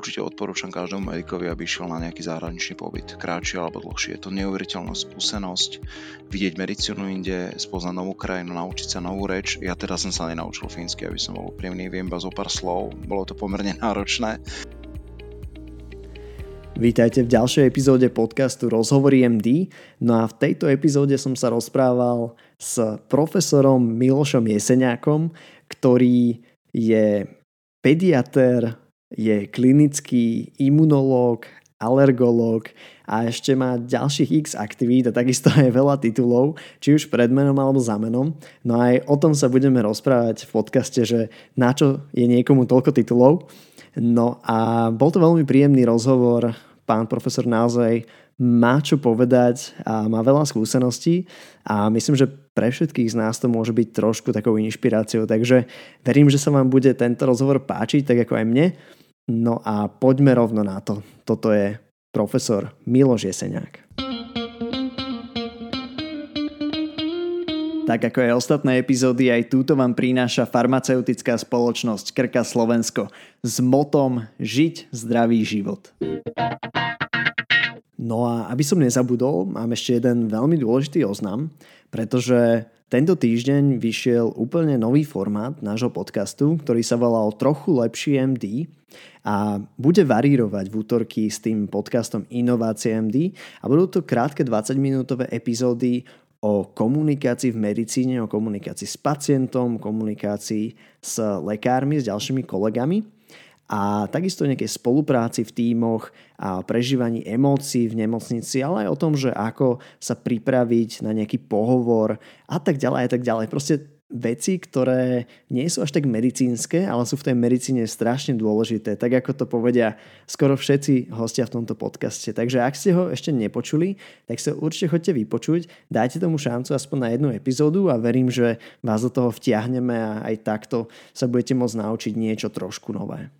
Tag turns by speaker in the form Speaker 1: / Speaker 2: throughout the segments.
Speaker 1: určite odporúčam každému medikovi, aby išiel na nejaký zahraničný pobyt, krátší alebo dlhší. Je to neuveriteľná skúsenosť, vidieť medicínu inde, spoznať novú krajinu, naučiť sa novú reč. Ja teda som sa nenaučil fínsky, aby som bol úprimný, viem iba zo pár slov, bolo to pomerne náročné.
Speaker 2: Vítajte v ďalšej epizóde podcastu Rozhovory MD. No a v tejto epizóde som sa rozprával s profesorom Milošom Jeseniakom, ktorý je pediatér, je klinický imunológ, alergológ a ešte má ďalších x aktivít a takisto aj veľa titulov, či už pred menom alebo za menom. No aj o tom sa budeme rozprávať v podcaste, že na čo je niekomu toľko titulov. No a bol to veľmi príjemný rozhovor. Pán profesor naozaj má čo povedať a má veľa skúseností a myslím, že pre všetkých z nás to môže byť trošku takou inšpiráciou. Takže verím, že sa vám bude tento rozhovor páčiť, tak ako aj mne. No a poďme rovno na to. Toto je profesor Miloš Jeseniak. Tak ako aj ostatné epizódy, aj túto vám prináša farmaceutická spoločnosť Krka Slovensko s motom Žiť zdravý život. No a aby som nezabudol, mám ešte jeden veľmi dôležitý oznam, pretože tento týždeň vyšiel úplne nový formát nášho podcastu, ktorý sa volal Trochu lepší MD a bude varírovať v útorky s tým podcastom Inovácie MD a budú to krátke 20-minútové epizódy o komunikácii v medicíne, o komunikácii s pacientom, komunikácii s lekármi, s ďalšími kolegami a takisto nejakej spolupráci v tímoch a prežívaní emócií v nemocnici, ale aj o tom, že ako sa pripraviť na nejaký pohovor a tak ďalej a tak ďalej. Proste veci, ktoré nie sú až tak medicínske, ale sú v tej medicíne strašne dôležité, tak ako to povedia skoro všetci hostia v tomto podcaste. Takže ak ste ho ešte nepočuli, tak sa určite chodte vypočuť, dajte tomu šancu aspoň na jednu epizódu a verím, že vás do toho vtiahneme a aj takto sa budete môcť naučiť niečo trošku nové.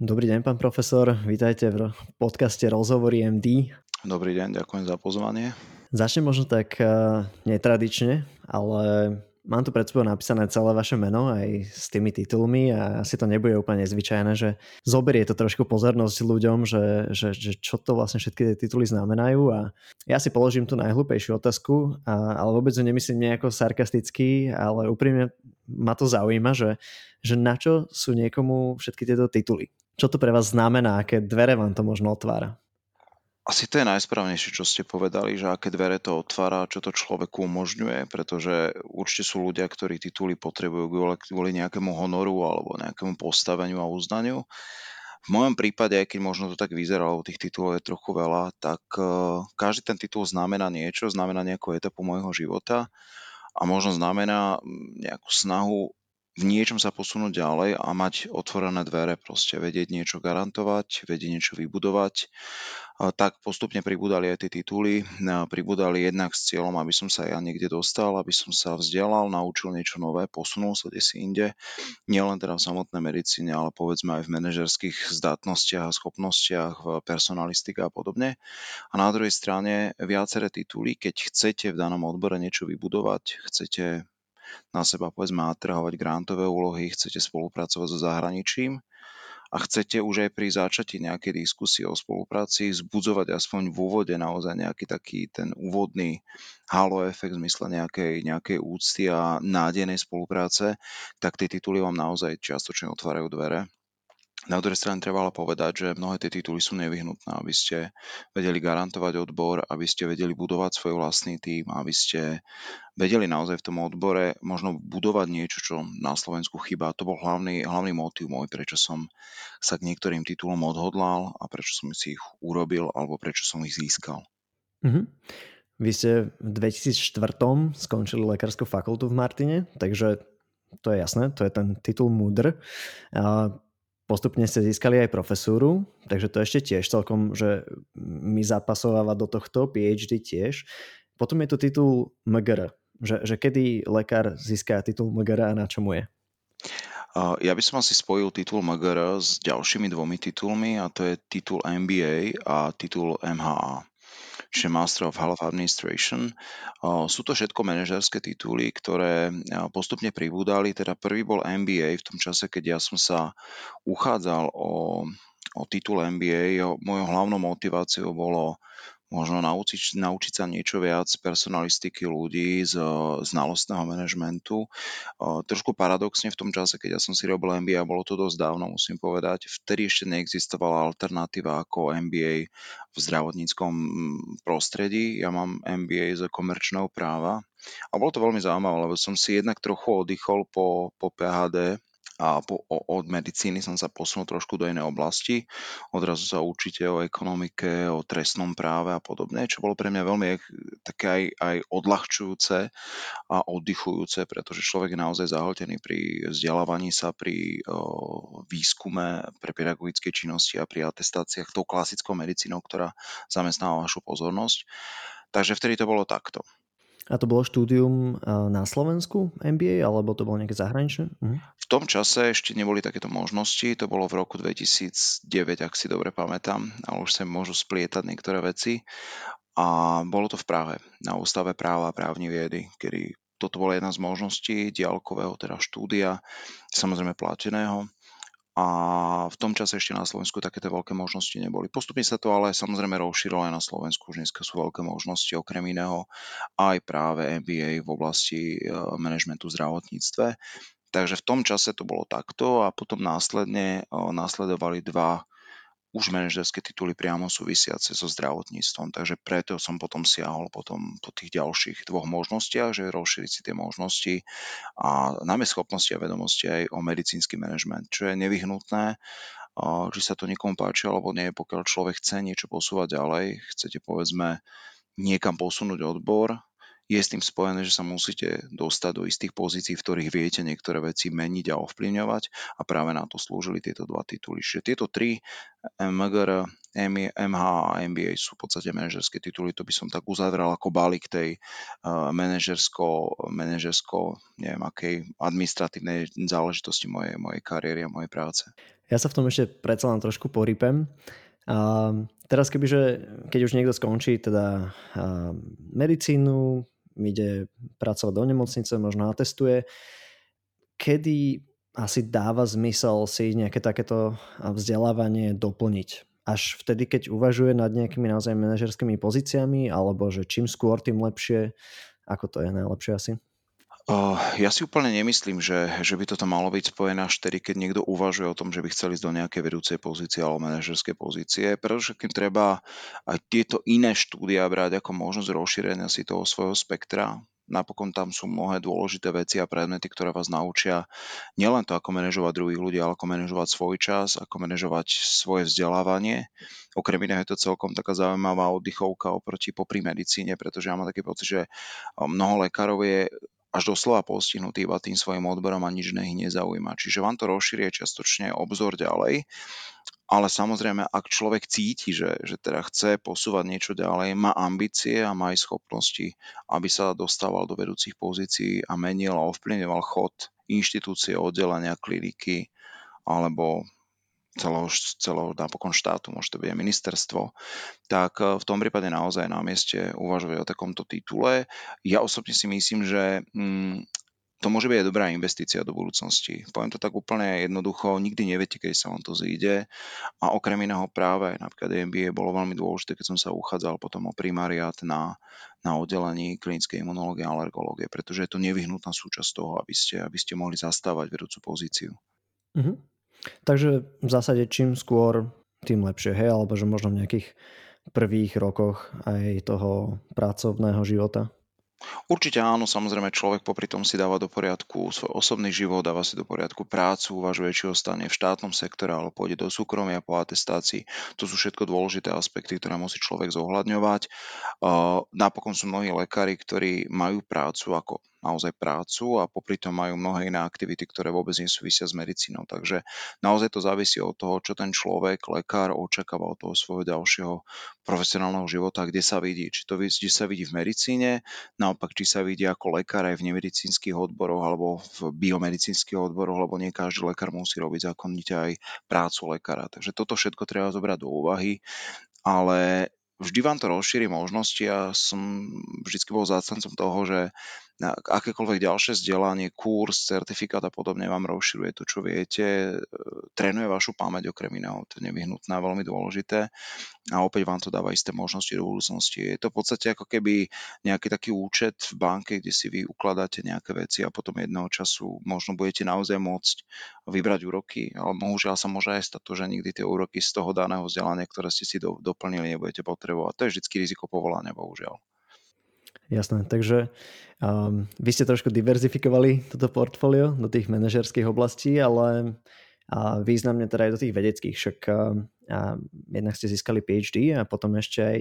Speaker 2: Dobrý deň, pán profesor, vítajte v podcaste Rozhovory MD.
Speaker 1: Dobrý deň, ďakujem za pozvanie.
Speaker 2: Začnem možno tak uh, netradične, ale Mám tu pred sebou napísané celé vaše meno aj s tými titulmi a asi to nebude úplne zvyčajné, že zoberie to trošku pozornosť ľuďom, že, že, že čo to vlastne všetky tie tituly znamenajú a ja si položím tú najhlúpejšiu otázku, a, ale vôbec ju nemyslím nejako sarkasticky, ale úprimne ma to zaujíma, že, že na čo sú niekomu všetky tieto tituly. Čo to pre vás znamená, aké dvere vám to možno otvára?
Speaker 1: Asi to je najsprávnejšie, čo ste povedali, že aké dvere to otvára, čo to človeku umožňuje, pretože určite sú ľudia, ktorí tituly potrebujú kvôli nejakému honoru alebo nejakému postaveniu a uznaniu. V mojom prípade, aj keď možno to tak vyzeralo, tých titulov je trochu veľa, tak uh, každý ten titul znamená niečo, znamená nejakú etapu môjho života a možno znamená nejakú snahu v niečom sa posunúť ďalej a mať otvorené dvere, proste vedieť niečo garantovať, vedieť niečo vybudovať. Tak postupne pribudali aj tie tituly, pribudali jednak s cieľom, aby som sa ja niekde dostal, aby som sa vzdelal, naučil niečo nové, posunul sa si inde, nielen teda v samotnej medicíne, ale povedzme aj v manažerských zdatnostiach a schopnostiach, v personalistike a podobne. A na druhej strane viaceré tituly, keď chcete v danom odbore niečo vybudovať, chcete na seba povedzme atrahovať grantové úlohy, chcete spolupracovať so zahraničím a chcete už aj pri začatí nejakej diskusie o spolupráci zbudzovať aspoň v úvode naozaj nejaký taký ten úvodný halo efekt v zmysle nejakej, nejakej úcty a nádejnej spolupráce, tak tie tituly vám naozaj čiastočne otvárajú dvere na druhej strane treba povedať, že mnohé tie tituly sú nevyhnutné, aby ste vedeli garantovať odbor, aby ste vedeli budovať svoj vlastný tým, aby ste vedeli naozaj v tom odbore možno budovať niečo, čo na Slovensku chýba. To bol hlavný, hlavný motiv môj, prečo som sa k niektorým titulom odhodlal a prečo som si ich urobil alebo prečo som ich získal.
Speaker 2: Mm-hmm. Vy ste v 2004 skončili lekárskú fakultu v Martine, takže to je jasné, to je ten titul MUDR. Postupne ste získali aj profesúru, takže to ešte tiež celkom, že mi zapasováva do tohto, PhD tiež. Potom je tu titul MGR, že, že kedy lekár získa titul MGR a na čomu je?
Speaker 1: Ja by som asi spojil titul MGR s ďalšími dvomi titulmi a to je titul MBA a titul MHA čiže Master of Health Administration. Sú to všetko manažerské tituly, ktoré postupne pribúdali. Teda prvý bol MBA v tom čase, keď ja som sa uchádzal o o titul MBA. Mojou hlavnou motiváciou bolo možno naučiť, naučiť sa niečo viac personalistiky ľudí z znalostného manažmentu. Trošku paradoxne v tom čase, keď ja som si robil MBA, bolo to dosť dávno, musím povedať, vtedy ešte neexistovala alternatíva ako MBA v zdravotníckom prostredí. Ja mám MBA z komerčného práva a bolo to veľmi zaujímavé, lebo som si jednak trochu oddychol po, po PHD, a po, od medicíny som sa posunul trošku do inej oblasti. Odrazu sa učíte o ekonomike, o trestnom práve a podobne, čo bolo pre mňa veľmi také aj, aj odľahčujúce a oddychujúce, pretože človek je naozaj zahltený pri vzdelávaní sa, pri o, výskume, pre pedagogické činnosti a pri atestáciách tou klasickou medicínou, ktorá zamestnáva vašu pozornosť. Takže vtedy to bolo takto.
Speaker 2: A to bolo štúdium na Slovensku MBA, alebo to bolo nejaké zahraničné? Mhm.
Speaker 1: V tom čase ešte neboli takéto možnosti, to bolo v roku 2009, ak si dobre pamätám, ale už sa môžu splietať niektoré veci. A bolo to v Prahe, na Ústave práva a právni viedy, kedy toto bola jedna z možností diálkového teda štúdia, samozrejme plateného a v tom čase ešte na Slovensku takéto veľké možnosti neboli. Postupne sa to ale samozrejme rozšírilo aj na Slovensku, už dneska sú veľké možnosti okrem iného aj práve MBA v oblasti e, manažmentu zdravotníctve. Takže v tom čase to bolo takto a potom následne e, následovali dva už manažerské tituly priamo súvisiace so zdravotníctvom. Takže preto som potom siahol potom po tých ďalších dvoch možnostiach, že rozšíriť si tie možnosti a najmä schopnosti a vedomosti aj o medicínsky manažment, čo je nevyhnutné, či sa to niekomu páči alebo nie, pokiaľ človek chce niečo posúvať ďalej, chcete povedzme niekam posunúť odbor, je s tým spojené, že sa musíte dostať do istých pozícií, v ktorých viete niektoré veci meniť a ovplyvňovať a práve na to slúžili tieto dva tituly. Čiže tieto tri MGR, MH a MBA sú v podstate manažerské tituly, to by som tak uzavral ako balík tej uh, manažersko, manažersko, neviem akej administratívnej záležitosti mojej, mojej kariéry a mojej práce.
Speaker 2: Ja sa v tom ešte predsa len trošku porypem. A teraz kebyže, keď už niekto skončí teda medicínu, ide pracovať do nemocnice, možno atestuje. Kedy asi dáva zmysel si nejaké takéto vzdelávanie doplniť? Až vtedy, keď uvažuje nad nejakými naozaj manažerskými pozíciami, alebo že čím skôr, tým lepšie? Ako to je najlepšie asi?
Speaker 1: Ja si úplne nemyslím, že, že by toto malo byť spojené až tedy, keď niekto uvažuje o tom, že by chceli ísť do nejakej vedúcej pozície alebo manažerskej pozície. Predovšetkým treba aj tieto iné štúdia brať ako možnosť rozšírenia si toho svojho spektra. Napokon tam sú mnohé dôležité veci a predmety, ktoré vás naučia nielen to, ako manažovať druhých ľudí, ale ako manažovať svoj čas, ako manažovať svoje vzdelávanie. Okrem iného je to celkom taká zaujímavá oddychovka oproti popri medicíne, pretože ja mám taký pocit, že mnoho lekárov je až doslova postihnutý iba tým svojim odborom a nič ich nezaujíma. Čiže vám to rozšírie čiastočne obzor ďalej, ale samozrejme, ak človek cíti, že, že teda chce posúvať niečo ďalej, má ambície a má aj schopnosti, aby sa dostával do vedúcich pozícií a menil a ovplyvňoval chod inštitúcie, oddelenia, kliniky alebo celého, celého napokon štátu, môže to byť ministerstvo, tak eh, v tom prípade naozaj na mieste uvažovať o takomto titule. Ja osobne si myslím, že mm, to môže byť aj dobrá investícia do budúcnosti. Poviem to tak úplne jednoducho, nikdy neviete, keď sa vám to zíde. A okrem iného práve napríklad MBA bolo veľmi dôležité, keď som sa uchádzal potom o primariát na, na oddelení klinickej imunológie a alergológie, pretože je to nevyhnutná súčasť toho, aby ste, aby ste mohli zastávať vedúcu pozíciu.
Speaker 2: Mm-hmm. Takže v zásade čím skôr, tým lepšie, hej, alebo že možno v nejakých prvých rokoch aj toho pracovného života.
Speaker 1: Určite áno, samozrejme človek popri tom si dáva do poriadku svoj osobný život, dáva si do poriadku prácu, uvažuje, či ostane v štátnom sektore alebo pôjde do súkromia po atestácii. To sú všetko dôležité aspekty, ktoré musí človek zohľadňovať. Napokon sú mnohí lekári, ktorí majú prácu ako naozaj prácu a popri tom majú mnohé iné aktivity, ktoré vôbec nesúvisia s medicínou. Takže naozaj to závisí od toho, čo ten človek, lekár očakáva od toho svojho ďalšieho profesionálneho života, kde sa vidí. Či to kde sa vidí v medicíne, naopak, či sa vidí ako lekár aj v nemedicínskych odboroch alebo v biomedicínskych odboroch, lebo nie každý lekár musí robiť zákonite aj prácu lekára. Takže toto všetko treba zobrať do úvahy ale vždy vám to rozšíri možnosti a som vždy bol zástancom toho, že na akékoľvek ďalšie vzdelanie, kurz, certifikát a podobne vám rozširuje to, čo viete, e, trénuje vašu pamäť okrem iného, to je nevyhnutné a veľmi dôležité a opäť vám to dáva isté možnosti do budúcnosti. Je to v podstate ako keby nejaký taký účet v banke, kde si vy ukladáte nejaké veci a potom jedného času možno budete naozaj môcť vybrať úroky, ale bohužiaľ sa môže aj stať to, že nikdy tie úroky z toho daného vzdelania, ktoré ste si do, doplnili, nebudete potrebovať. To je vždy riziko povolania, bohužiaľ.
Speaker 2: Jasné, takže um, vy ste trošku diverzifikovali toto portfólio do tých manažerských oblastí, ale a významne teda aj do tých vedeckých, však a, a jednak ste získali PhD a potom ešte aj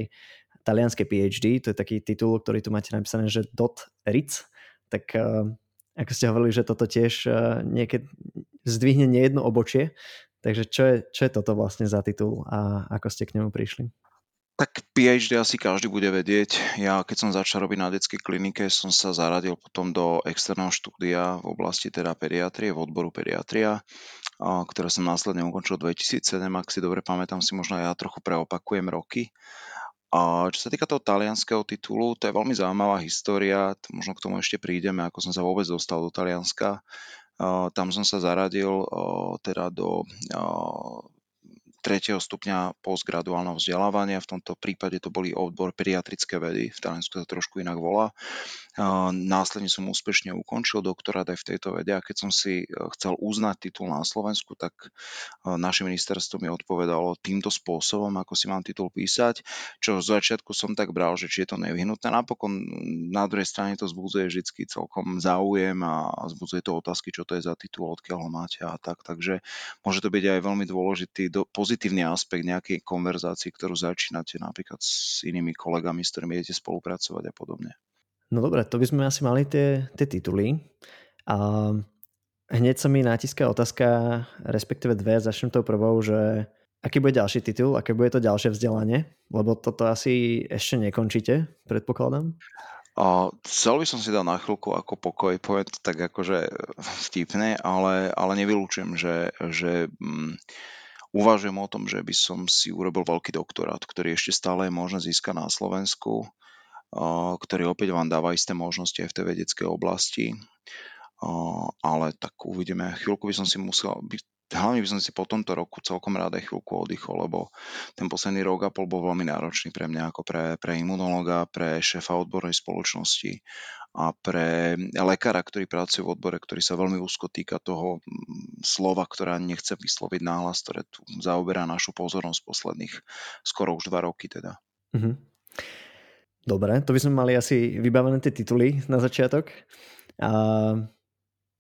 Speaker 2: talianské PhD, to je taký titul, ktorý tu máte napísané, že dot Ritz, tak a, ako ste hovorili, že toto tiež niekedy zdvihne nejedno obočie, takže čo je, čo je toto vlastne za titul a ako ste k nemu prišli?
Speaker 1: Tak PhD asi každý bude vedieť. Ja keď som začal robiť na detskej klinike, som sa zaradil potom do externého štúdia v oblasti teda pediatrie, v odboru pediatria, ktoré som následne ukončil 2007, ak si dobre pamätám si možno ja trochu preopakujem roky. A čo sa týka toho talianského titulu, to je veľmi zaujímavá história, možno k tomu ešte prídeme, ako som sa vôbec dostal do Talianska. Tam som sa zaradil teda do tretieho stupňa postgraduálneho vzdelávania. V tomto prípade to boli odbor pediatrické vedy, v Taliansku to trošku inak volá. Následne som úspešne ukončil doktorát aj v tejto vede a keď som si e, chcel uznať titul na Slovensku, tak e, naše ministerstvo mi odpovedalo týmto spôsobom, ako si mám titul písať, čo z začiatku som tak bral, že či je to nevyhnutné. Napokon na druhej strane to zbudzuje vždy celkom záujem a zbudzuje to otázky, čo to je za titul, odkiaľ ho máte a tak. Takže môže to byť aj veľmi dôležitý do, pozitívny aspekt nejakej konverzácii, ktorú začínate napríklad s inými kolegami, s ktorými idete spolupracovať a podobne.
Speaker 2: No dobre, to by sme asi mali tie, tie tituly. A hneď sa mi natiská otázka, respektíve dve, začnem tou prvou, že aký bude ďalší titul, aké bude to ďalšie vzdelanie, lebo toto asi ešte nekončíte, predpokladám.
Speaker 1: A chcel by som si dať na chvíľku ako pokoj, poviem to tak akože vtipne, ale, ale nevylúčujem, že, že um, uvažujem o tom, že by som si urobil veľký doktorát, ktorý ešte stále je možné získať na Slovensku ktorý opäť vám dáva isté možnosti aj v tej vedeckej oblasti. Ale tak uvidíme. Chvíľku by som si musel, hlavne by som si po tomto roku celkom rád aj chvíľku oddychol, lebo ten posledný rok a pol bol veľmi náročný pre mňa ako pre, pre imunológa, pre šéfa odbornej spoločnosti a pre lekára, ktorý pracuje v odbore, ktorý sa veľmi úzko týka toho mm, slova, ktorá nechce vysloviť náhlas, ktoré tu zaoberá našu pozornosť posledných skoro už dva roky teda. Mm-hmm.
Speaker 2: Dobre, to by sme mali asi vybavené tie tituly na začiatok. A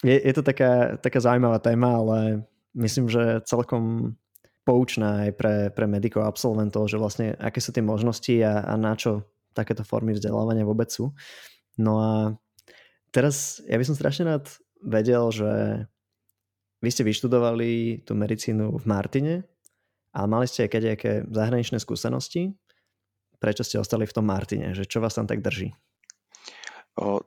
Speaker 2: je, je to taká, taká zaujímavá téma, ale myslím, že celkom poučná aj pre, pre medikov absolventov, že vlastne aké sú tie možnosti a, a na čo takéto formy vzdelávania vôbec sú. No a teraz ja by som strašne rád vedel, že vy ste vyštudovali tú medicínu v Martine a mali ste aj zahraničné skúsenosti prečo ste ostali v tom Martine, že čo vás tam tak drží?
Speaker 1: O,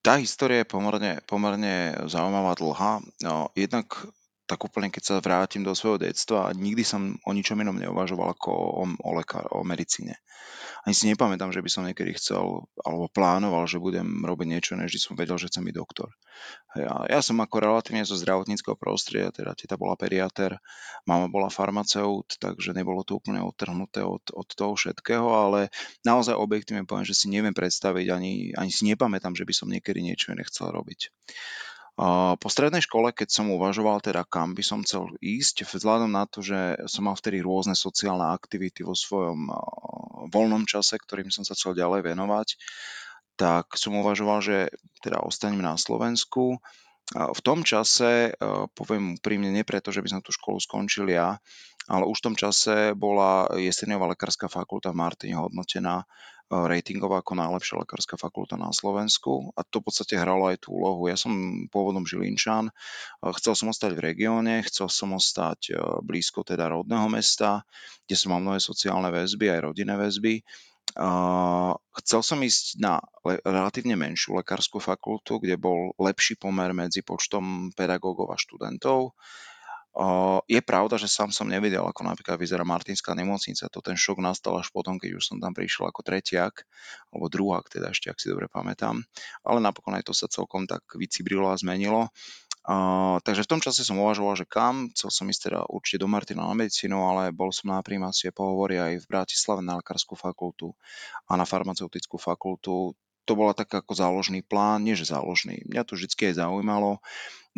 Speaker 1: tá história je pomerne, pomerne zaujímavá, dlhá. No, jednak tak úplne keď sa vrátim do svojho detstva, nikdy som o ničom inom neuvažoval ako o, o, lekár, o medicíne ani si nepamätám, že by som niekedy chcel alebo plánoval, že budem robiť niečo, než som vedel, že chcem byť doktor. Ja, ja som ako relatívne zo zdravotníckého prostredia, teda teta bola pediater, mama bola farmaceut, takže nebolo to úplne odtrhnuté od, od toho všetkého, ale naozaj objektívne poviem, že si neviem predstaviť, ani, ani si nepamätám, že by som niekedy niečo iné chcel robiť. Po strednej škole, keď som uvažoval teda kam by som chcel ísť, vzhľadom na to, že som mal vtedy rôzne sociálne aktivity vo svojom voľnom čase, ktorým som sa chcel ďalej venovať, tak som uvažoval, že teda ostanem na Slovensku. V tom čase, poviem úprimne, nie preto, že by som tú školu skončil ja, ale už v tom čase bola Jeseniová lekárska fakulta v Martine hodnotená ratingová ako najlepšia lekárska fakulta na Slovensku a to v podstate hralo aj tú úlohu. Ja som pôvodom Žilinčan, chcel som ostať v regióne, chcel som ostať e, blízko teda rodného mesta, kde som mal mnohé sociálne väzby, aj rodinné väzby. chcel som ísť na relatívne menšiu lekárskú fakultu, kde bol lepší pomer medzi počtom pedagógov a študentov je pravda, že sám som nevedel, ako napríklad vyzerá Martinská nemocnica. To ten šok nastal až potom, keď už som tam prišiel ako tretiak, alebo druhák, teda ešte, ak si dobre pamätám. Ale napokon aj to sa celkom tak vycibrilo a zmenilo. Uh, takže v tom čase som uvažoval, že kam, chcel som ísť teda určite do Martina na medicínu, ale bol som na primácie pohovory aj v Bratislave na lekárskú fakultu a na farmaceutickú fakultu. To bola tak ako záložný plán, nie že záložný. Mňa to vždy aj zaujímalo.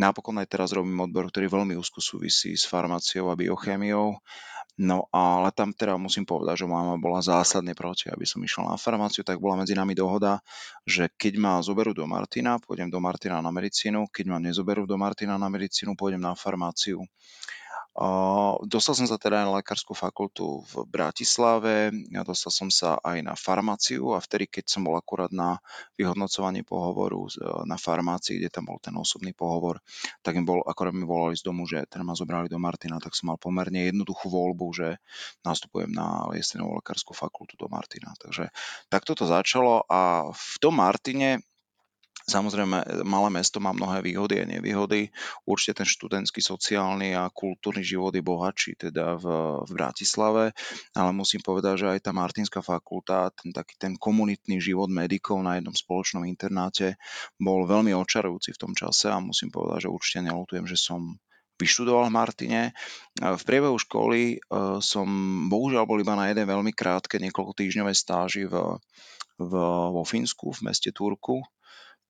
Speaker 1: Napokon aj teraz robím odbor, ktorý veľmi úzko súvisí s farmáciou a biochémiou. No ale tam teda musím povedať, že mama bola zásadne proti, aby som išiel na farmáciu, tak bola medzi nami dohoda, že keď ma zoberú do Martina, pôjdem do Martina na medicínu, keď ma nezoberú do Martina na medicínu, pôjdem na farmáciu. Dostal som sa teda na lekárskú fakultu v Bratislave, dostal som sa aj na farmáciu a vtedy, keď som bol akurát na vyhodnocovaní pohovoru na farmácii, kde tam bol ten osobný pohovor, tak im bol, akorát mi volali z domu, že teda ma zobrali do Martina, tak som mal pomerne jednoduchú voľbu, že nastupujem na jesenovú lekárskú fakultu do Martina. Takže takto to začalo a v tom Martine Samozrejme, malé mesto má mnohé výhody a nevýhody. Určite ten študentský, sociálny a kultúrny život je bohatší teda v, v Bratislave, ale musím povedať, že aj tá Martinská fakulta, ten taký ten komunitný život medikov na jednom spoločnom internáte bol veľmi očarujúci v tom čase a musím povedať, že určite nelutujem, že som vyštudoval v Martine. V priebehu školy e, som bohužiaľ bol iba na jeden veľmi krátke niekoľko týždňové stáži v, v, vo Fínsku, v meste Turku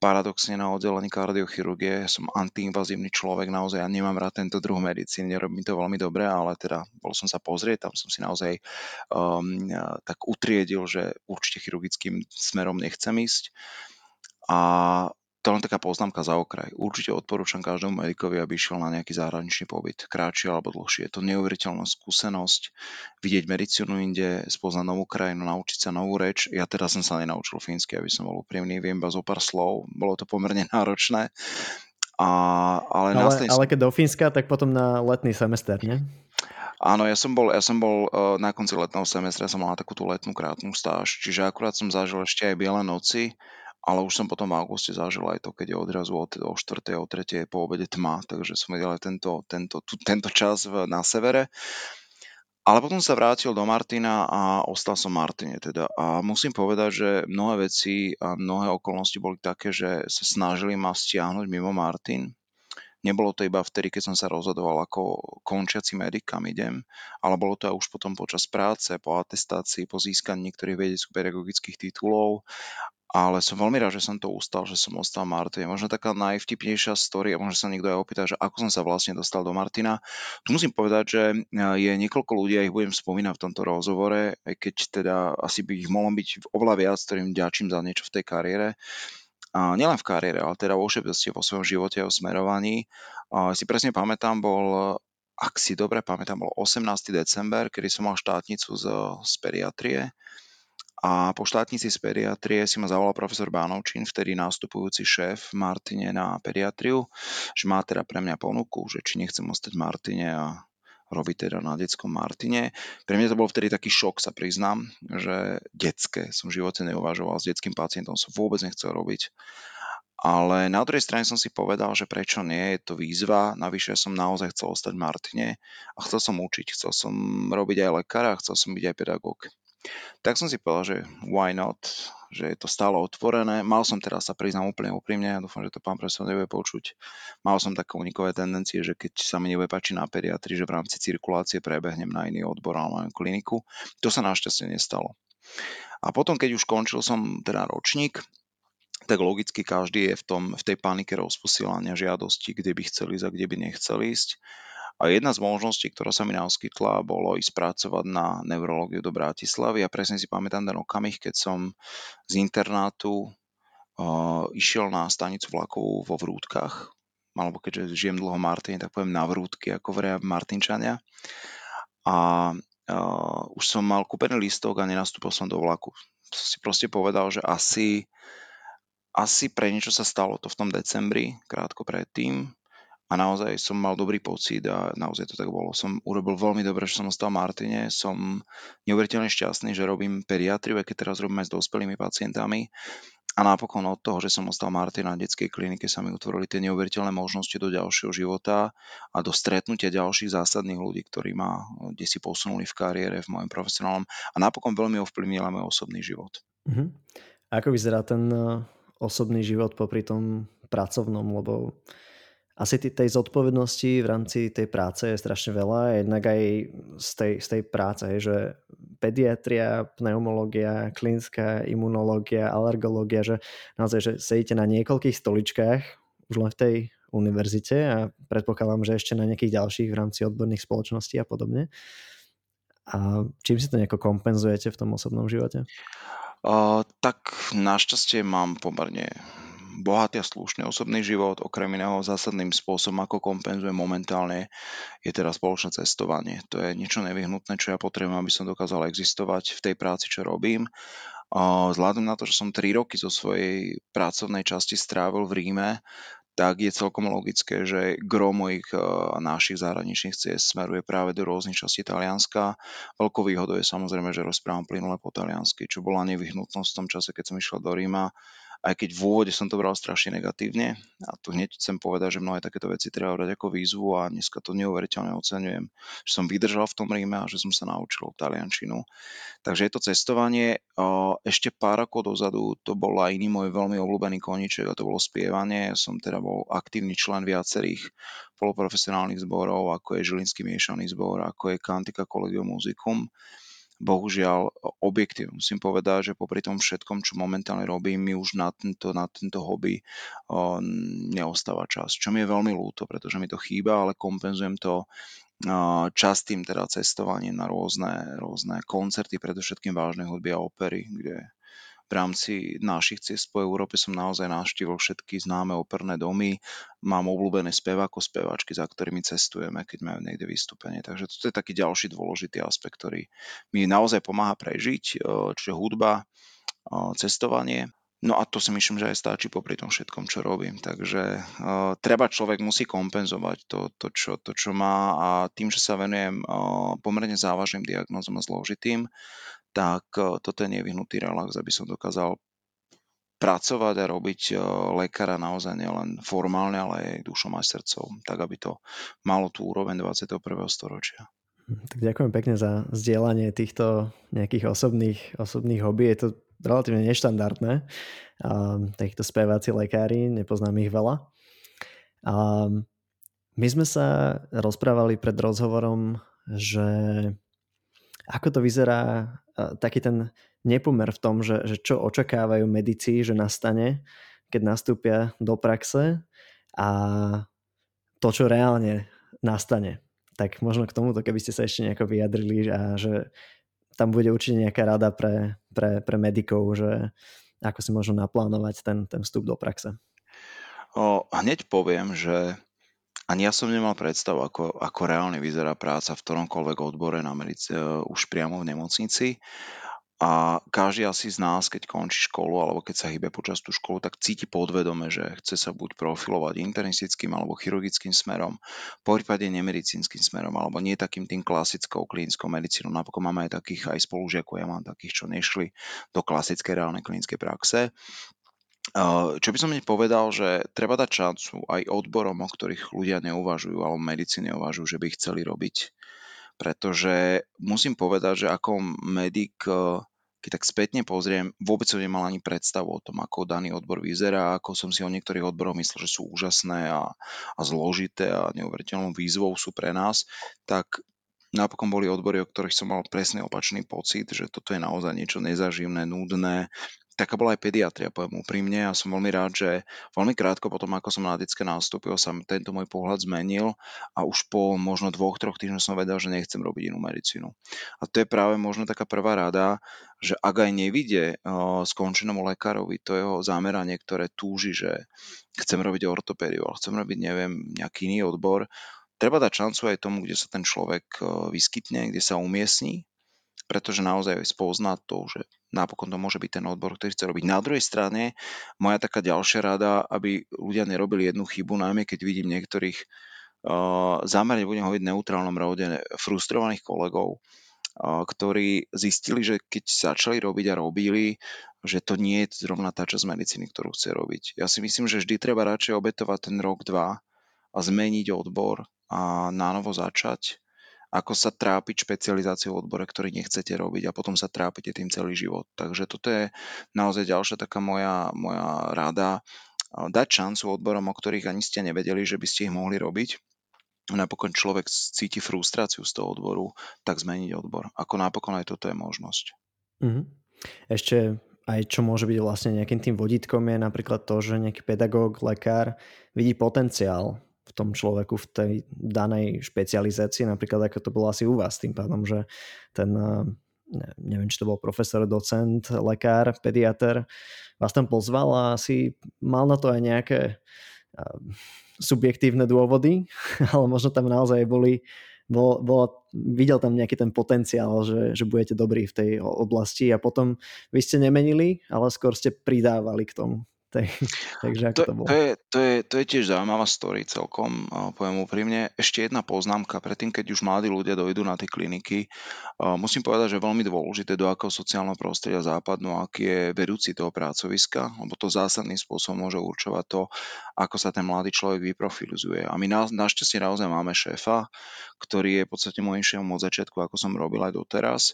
Speaker 1: paradoxne na oddelení kardiochirurgie som antiinvazívny človek, naozaj ja nemám rád tento druh medicíny, nerobí to veľmi dobre, ale teda bol som sa pozrieť, tam som si naozaj um, tak utriedil, že určite chirurgickým smerom nechcem ísť. A to len taká poznámka za okraj. Určite odporúčam každému medikovi, aby išiel na nejaký zahraničný pobyt, kratší alebo dlhší. Je to neuveriteľná skúsenosť, vidieť medicínu inde, spoznať novú krajinu, naučiť sa novú reč. Ja teraz som sa nenaučil fínsky, aby som bol úprimný, viem iba zo pár slov, bolo to pomerne náročné. A, ale,
Speaker 2: ale, ale keď do Fínska, tak potom na letný semester, nie?
Speaker 1: Áno, ja som bol, ja som bol uh, na konci letného semestra, som mal takúto letnú krátnu stáž, čiže akurát som zažil ešte aj biele noci, ale už som potom v auguste zažil aj to, keď je odrazu od, o 4. o 3. po obede tma, takže som videl aj tento, tento, tu, tento čas v, na severe. Ale potom sa vrátil do Martina a ostal som Martine teda. A musím povedať, že mnohé veci a mnohé okolnosti boli také, že sa snažili ma stiahnuť mimo Martin. Nebolo to iba vtedy, keď som sa rozhodoval ako končiaci medic, kam idem, ale bolo to už potom počas práce, po atestácii, po získaní niektorých vedecko-pedagogických titulov ale som veľmi rád, že som to ustal, že som ostal Martin. Možno taká najvtipnejšia story a možno sa niekto aj opýta, že ako som sa vlastne dostal do Martina. Tu musím povedať, že e, je niekoľko ľudí, a ich budem spomínať v tomto rozhovore, keď teda asi by ich mohlo byť oveľa viac, ktorým ďačím za niečo v tej kariére. Nielen v kariére, ale teda vo všeobecnosti vo svojom živote a smerovaní. Si presne pamätám, bol ak si dobre pamätám, bol 18. december, kedy som mal štátnicu z, z pediatrie a po štátnici z pediatrie si ma zavolal profesor Bánovčín, vtedy nástupujúci šéf Martine na pediatriu, že má teda pre mňa ponuku, že či nechcem ostať Martine a robiť teda na detskom Martine. Pre mňa to bol vtedy taký šok, sa priznám, že detské som v živote neuvažoval, s detským pacientom som vôbec nechcel robiť. Ale na druhej strane som si povedal, že prečo nie, je to výzva, navyše som naozaj chcel ostať v Martine a chcel som učiť, chcel som robiť aj lekára, chcel som byť aj pedagóg. Tak som si povedal, že why not, že je to stále otvorené. Mal som teraz sa priznám úplne úprimne, ja dúfam, že to pán profesor nebude počuť. Mal som také unikové tendencie, že keď sa mi nebude páčiť na pediatrii, že v rámci cirkulácie prebehnem na iný odbor alebo na kliniku. To sa našťastie nestalo. A potom, keď už končil som teda ročník, tak logicky každý je v, tom, v tej panike rozposielania žiadosti, kde by chceli ísť a kde by nechceli ísť. A jedna z možností, ktorá sa mi naskytla, bolo ísť pracovať na neurológiu do Bratislavy. A presne si pamätám ten okamih, keď som z internátu uh, išiel na stanicu vlakov vo Vrútkach, alebo keďže žijem dlho v Martine, tak poviem na Vrútky, ako vria Martinčania. A uh, už som mal kúpený listok a nenastúpil som do vlaku. Si proste povedal, že asi, asi pre niečo sa stalo to v tom decembri, krátko predtým, a naozaj som mal dobrý pocit a naozaj to tak bolo. Som urobil veľmi dobre, že som ostal Martine, som neuveriteľne šťastný, že robím pediatriu, keď teraz robím aj s dospelými pacientami A napokon od toho, že som ostal Martin na detskej klinike, sa mi utvorili tie neuveriteľné možnosti do ďalšieho života a do stretnutia ďalších zásadných ľudí, ktorí ma kde si posunuli v kariére, v mojom profesionálnom a napokon veľmi ovplyvnili môj osobný život.
Speaker 2: Uh-huh. Ako vyzerá ten osobný život popri tom pracovnom, lebo asi tej zodpovednosti v rámci tej práce je strašne veľa, jednak aj z tej, z tej práce, že pediatria, pneumológia, klinická imunológia, alergológia, že naozaj, že sedíte na niekoľkých stoličkách už len v tej univerzite a predpokladám, že ešte na nejakých ďalších v rámci odborných spoločností a podobne. A čím si to nejako kompenzujete v tom osobnom živote?
Speaker 1: Uh, tak našťastie mám pomerne bohatý a slušný osobný život, okrem iného zásadným spôsobom, ako kompenzujem momentálne, je teda spoločné cestovanie. To je niečo nevyhnutné, čo ja potrebujem, aby som dokázal existovať v tej práci, čo robím. Vzhľadom na to, že som 3 roky zo svojej pracovnej časti strávil v Ríme, tak je celkom logické, že gro mojich a našich zahraničných ciest smeruje práve do rôznych častí Talianska. Veľkou výhodou je samozrejme, že rozprávam plynule po taliansky, čo bola nevyhnutnosť v tom čase, keď som išiel do Ríma aj keď v úvode som to bral strašne negatívne. A tu hneď chcem povedať, že mnohé takéto veci treba brať ako výzvu a dneska to neuveriteľne oceňujem, že som vydržal v tom Ríme a že som sa naučil taliančinu. Takže je to cestovanie. Ešte pár rokov dozadu to bol aj iný môj veľmi obľúbený koniček a to bolo spievanie. Ja som teda bol aktívny člen viacerých poloprofesionálnych zborov, ako je Žilinský miešaný zbor, ako je Kantika Collegium Musicum bohužiaľ objektívne musím povedať, že popri tom všetkom, čo momentálne robím, mi už na tento, na tento hobby o, neostáva čas. Čo mi je veľmi ľúto, pretože mi to chýba, ale kompenzujem to častým teda cestovaním na rôzne, rôzne koncerty, predovšetkým vážnej hudby a opery, kde v rámci našich ciest po Európe som naozaj navštívil všetky známe operné domy. Mám obľúbené speváko, speváčky, za ktorými cestujeme, keď majú niekde vystúpenie. Takže toto je taký ďalší dôležitý aspekt, ktorý mi naozaj pomáha prežiť, čiže hudba, cestovanie. No a to si myslím, že aj stačí popri tom všetkom, čo robím. Takže uh, treba človek musí kompenzovať to, to, čo, to, čo má a tým, že sa venujem uh, pomerne závažným diagnózom a zložitým, tak e, toto je nevyhnutý relax, aby som dokázal pracovať a robiť e, lekára naozaj nielen formálne, ale aj dušom aj srdcom, tak aby to malo tú úroveň 21. storočia.
Speaker 2: Hm, tak ďakujem pekne za zdieľanie týchto nejakých osobných, osobných hobby. Je to relatívne neštandardné. Um, takíto speváci lekári, nepoznám ich veľa. Um, my sme sa rozprávali pred rozhovorom, že ako to vyzerá taký ten nepomer v tom, že, že čo očakávajú medici, že nastane, keď nastúpia do praxe a to, čo reálne nastane. Tak možno k tomuto, keby ste sa ešte nejako vyjadrili a že tam bude určite nejaká rada pre, pre, pre medikov, že ako si môžu naplánovať ten, ten vstup do praxe.
Speaker 1: O, hneď poviem, že ani ja som nemal predstavu, ako, ako reálne vyzerá práca v ktoromkoľvek odbore na medici, uh, už priamo v nemocnici. A každý asi z nás, keď končí školu alebo keď sa hýbe počas tú školu, tak cíti podvedome, že chce sa buď profilovať internistickým alebo chirurgickým smerom, po prípade nemedicínskym smerom, alebo nie takým tým klasickou klinickou medicínou. Napokon máme aj takých aj spolužiakov, ja mám takých, čo nešli do klasickej reálnej klinickej praxe. Čo by som hneď povedal, že treba dať šancu aj odborom, o ktorých ľudia neuvažujú, alebo medicíne neuvažujú, že by chceli robiť. Pretože musím povedať, že ako medic, keď tak spätne pozriem, vôbec som nemal ani predstavu o tom, ako daný odbor vyzerá, ako som si o niektorých odboroch myslel, že sú úžasné a, a zložité a neuveriteľnou výzvou sú pre nás, tak napokon boli odbory, o ktorých som mal presne opačný pocit, že toto je naozaj niečo nezaživné, nudné, taká bola aj pediatria, poviem úprimne a som veľmi rád, že veľmi krátko potom, ako som na detské nastúpil, sa tento môj pohľad zmenil a už po možno dvoch, troch týždňoch som vedel, že nechcem robiť inú medicínu. A to je práve možno taká prvá rada, že ak aj nevidie uh, skončenému lekárovi to jeho zameranie, ktoré túži, že chcem robiť ortopédiu, ale chcem robiť, neviem, nejaký iný odbor, treba dať šancu aj tomu, kde sa ten človek vyskytne, kde sa umiestni, pretože naozaj spozná to, že napokon to môže byť ten odbor, ktorý chce robiť. Na druhej strane, moja taká ďalšia rada, aby ľudia nerobili jednu chybu, najmä keď vidím niektorých uh, zámerne budem hovoriť neutrálnom rode frustrovaných kolegov, ktorí zistili, že keď začali robiť a robili, že to nie je zrovna tá časť medicíny, ktorú chce robiť. Ja si myslím, že vždy treba radšej obetovať ten rok, dva a zmeniť odbor a nánovo začať, ako sa trápiť špecializáciou v odbore, ktorý nechcete robiť a potom sa trápite tým celý život. Takže toto je naozaj ďalšia taká moja, moja rada, dať šancu odborom, o ktorých ani ste nevedeli, že by ste ich mohli robiť. Napokon človek cíti frustráciu z toho odboru, tak zmeniť odbor. Ako napokon aj toto je možnosť.
Speaker 2: Mm-hmm. Ešte aj čo môže byť vlastne nejakým tým vodítkom je napríklad to, že nejaký pedagóg, lekár vidí potenciál v tom človeku v tej danej špecializácii, napríklad ako to bolo asi u vás, tým pádom, že ten neviem, či to bol profesor, docent, lekár, pediatr, vás tam pozval a asi mal na to aj nejaké subjektívne dôvody, ale možno tam naozaj boli bol, bol, videl tam nejaký ten potenciál, že, že budete dobrí v tej oblasti a potom vy ste nemenili, ale skôr ste pridávali k tomu. Tak, takže ako
Speaker 1: to,
Speaker 2: to bolo?
Speaker 1: To je, to, je, to je tiež zaujímavá story celkom, poviem úprimne. Ešte jedna poznámka, predtým, keď už mladí ľudia dojdú na tie kliniky, musím povedať, že je veľmi dôležité, do akého sociálneho prostredia západnú, aký je vedúci toho pracoviska, lebo to zásadným spôsobom môže určovať to, ako sa ten mladý človek vyprofilizuje. A my na, našťastie naozaj máme šéfa, ktorý je v podstate môjim šéfom od začiatku, ako som robil aj doteraz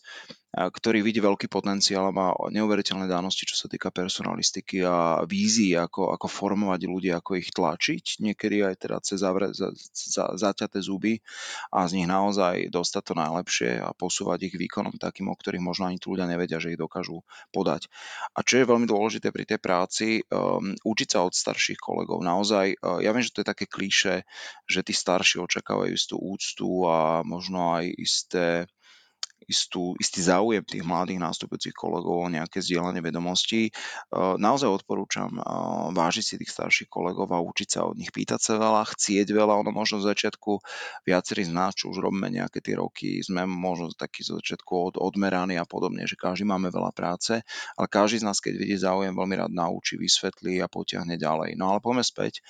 Speaker 1: ktorý vidí veľký potenciál a má neuveriteľné dánosti, čo sa týka personalistiky a vízií, ako, ako formovať ľudí, ako ich tlačiť, niekedy aj teda cez zavre, za, za, zaťaté zuby a z nich naozaj dostať to najlepšie a posúvať ich výkonom takým, o ktorých možno ani tu ľudia nevedia, že ich dokážu podať. A čo je veľmi dôležité pri tej práci, um, učiť sa od starších kolegov. Naozaj, uh, ja viem, že to je také klíše, že tí starší očakávajú istú úctu a možno aj isté istú, istý záujem tých mladých nástupujúcich kolegov o nejaké zdieľanie vedomostí. E, naozaj odporúčam e, vážiť si tých starších kolegov a učiť sa od nich, pýtať sa veľa, chcieť veľa. Ono možno z začiatku viacerí z nás, čo už robíme nejaké tie roky, sme možno taký z začiatku od, odmeraní a podobne, že každý máme veľa práce, ale každý z nás, keď vidí záujem, veľmi rád naučí, vysvetlí a potiahne ďalej. No ale poďme späť.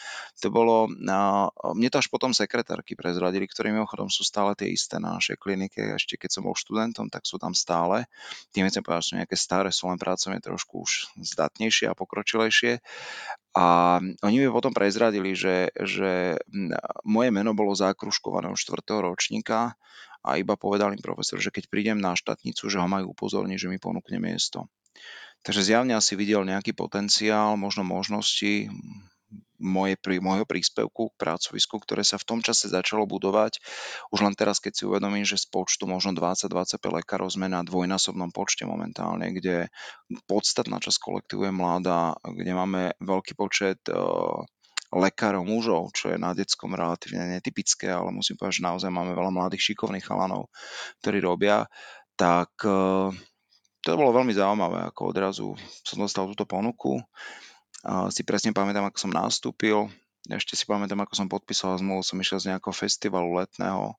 Speaker 1: To bolo, mne to až potom sekretárky prezradili, ktorí mimochodom sú stále tie isté na našej klinike, ešte keď som bol študent študentom, tak sú tam stále. Tým chcem povedať, že nejaké staré, sú len pracovne trošku už zdatnejšie a pokročilejšie. A oni mi potom prezradili, že, že moje meno bolo zakruškované už 4. ročníka a iba povedal im profesor, že keď prídem na štátnicu, že ho majú upozorniť, že mi ponúkne miesto. Takže zjavne asi videl nejaký potenciál, možno možnosti, moje, môjho príspevku k pracovisku, ktoré sa v tom čase začalo budovať. Už len teraz, keď si uvedomím, že z počtu možno 20-25 lekárov sme na dvojnásobnom počte momentálne, kde podstatná časť kolektívu je mladá, kde máme veľký počet uh, lekárov mužov, čo je na detskom relatívne netypické, ale musím povedať, že naozaj máme veľa mladých šikovných chalanov, ktorí robia, tak uh, to bolo veľmi zaujímavé, ako odrazu som dostal túto ponuku si presne pamätám, ako som nastúpil, ešte si pamätám, ako som podpísal zmluvu, som išiel z nejakého festivalu letného,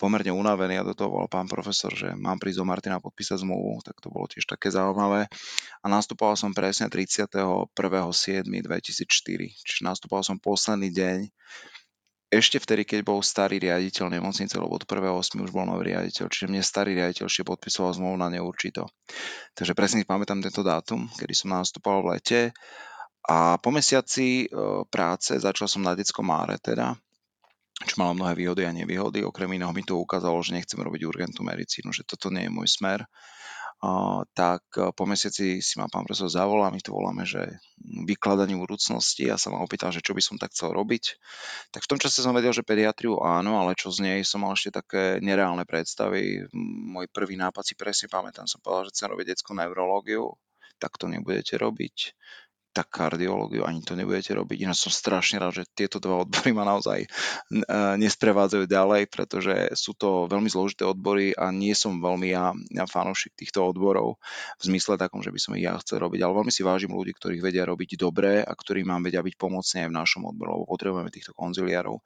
Speaker 1: pomerne unavený a do toho bol pán profesor, že mám prísť do Martina podpísať zmluvu, tak to bolo tiež také zaujímavé. A nastupoval som presne 31.7.2004, čiže nastupoval som posledný deň ešte vtedy, keď bol starý riaditeľ nemocnice, lebo od 1.8. už bol nový riaditeľ, čiže mne starý riaditeľ ešte podpisoval zmluvu na neurčito. Takže presne pamätám tento dátum, kedy som nastupoval v lete a po mesiaci e, práce začal som na detskom máre teda, čo malo mnohé výhody a nevýhody. Okrem iného mi to ukázalo, že nechcem robiť urgentnú medicínu, že toto nie je môj smer tak po mesiaci si ma pán profesor zavolal, my to voláme, že vykladanie budúcnosti. Ja sa ma opýtal, že čo by som tak chcel robiť. Tak v tom čase som vedel, že pediatriu áno, ale čo z nej som mal ešte také nereálne predstavy. Môj prvý nápad si presne pamätám, som povedal, že chcem robiť detskú neurológiu. Tak to nebudete robiť tak kardiológiu ani to nebudete robiť. Ináč som strašne rád, že tieto dva odbory ma naozaj e, nesprevádzajú ďalej, pretože sú to veľmi zložité odbory a nie som veľmi ja, ja fanúšik týchto odborov v zmysle takom, že by som ich ja chcel robiť, ale veľmi si vážim ľudí, ktorých vedia robiť dobre a ktorí mám vedia byť pomocní aj v našom odboru, lebo potrebujeme týchto konziliárov.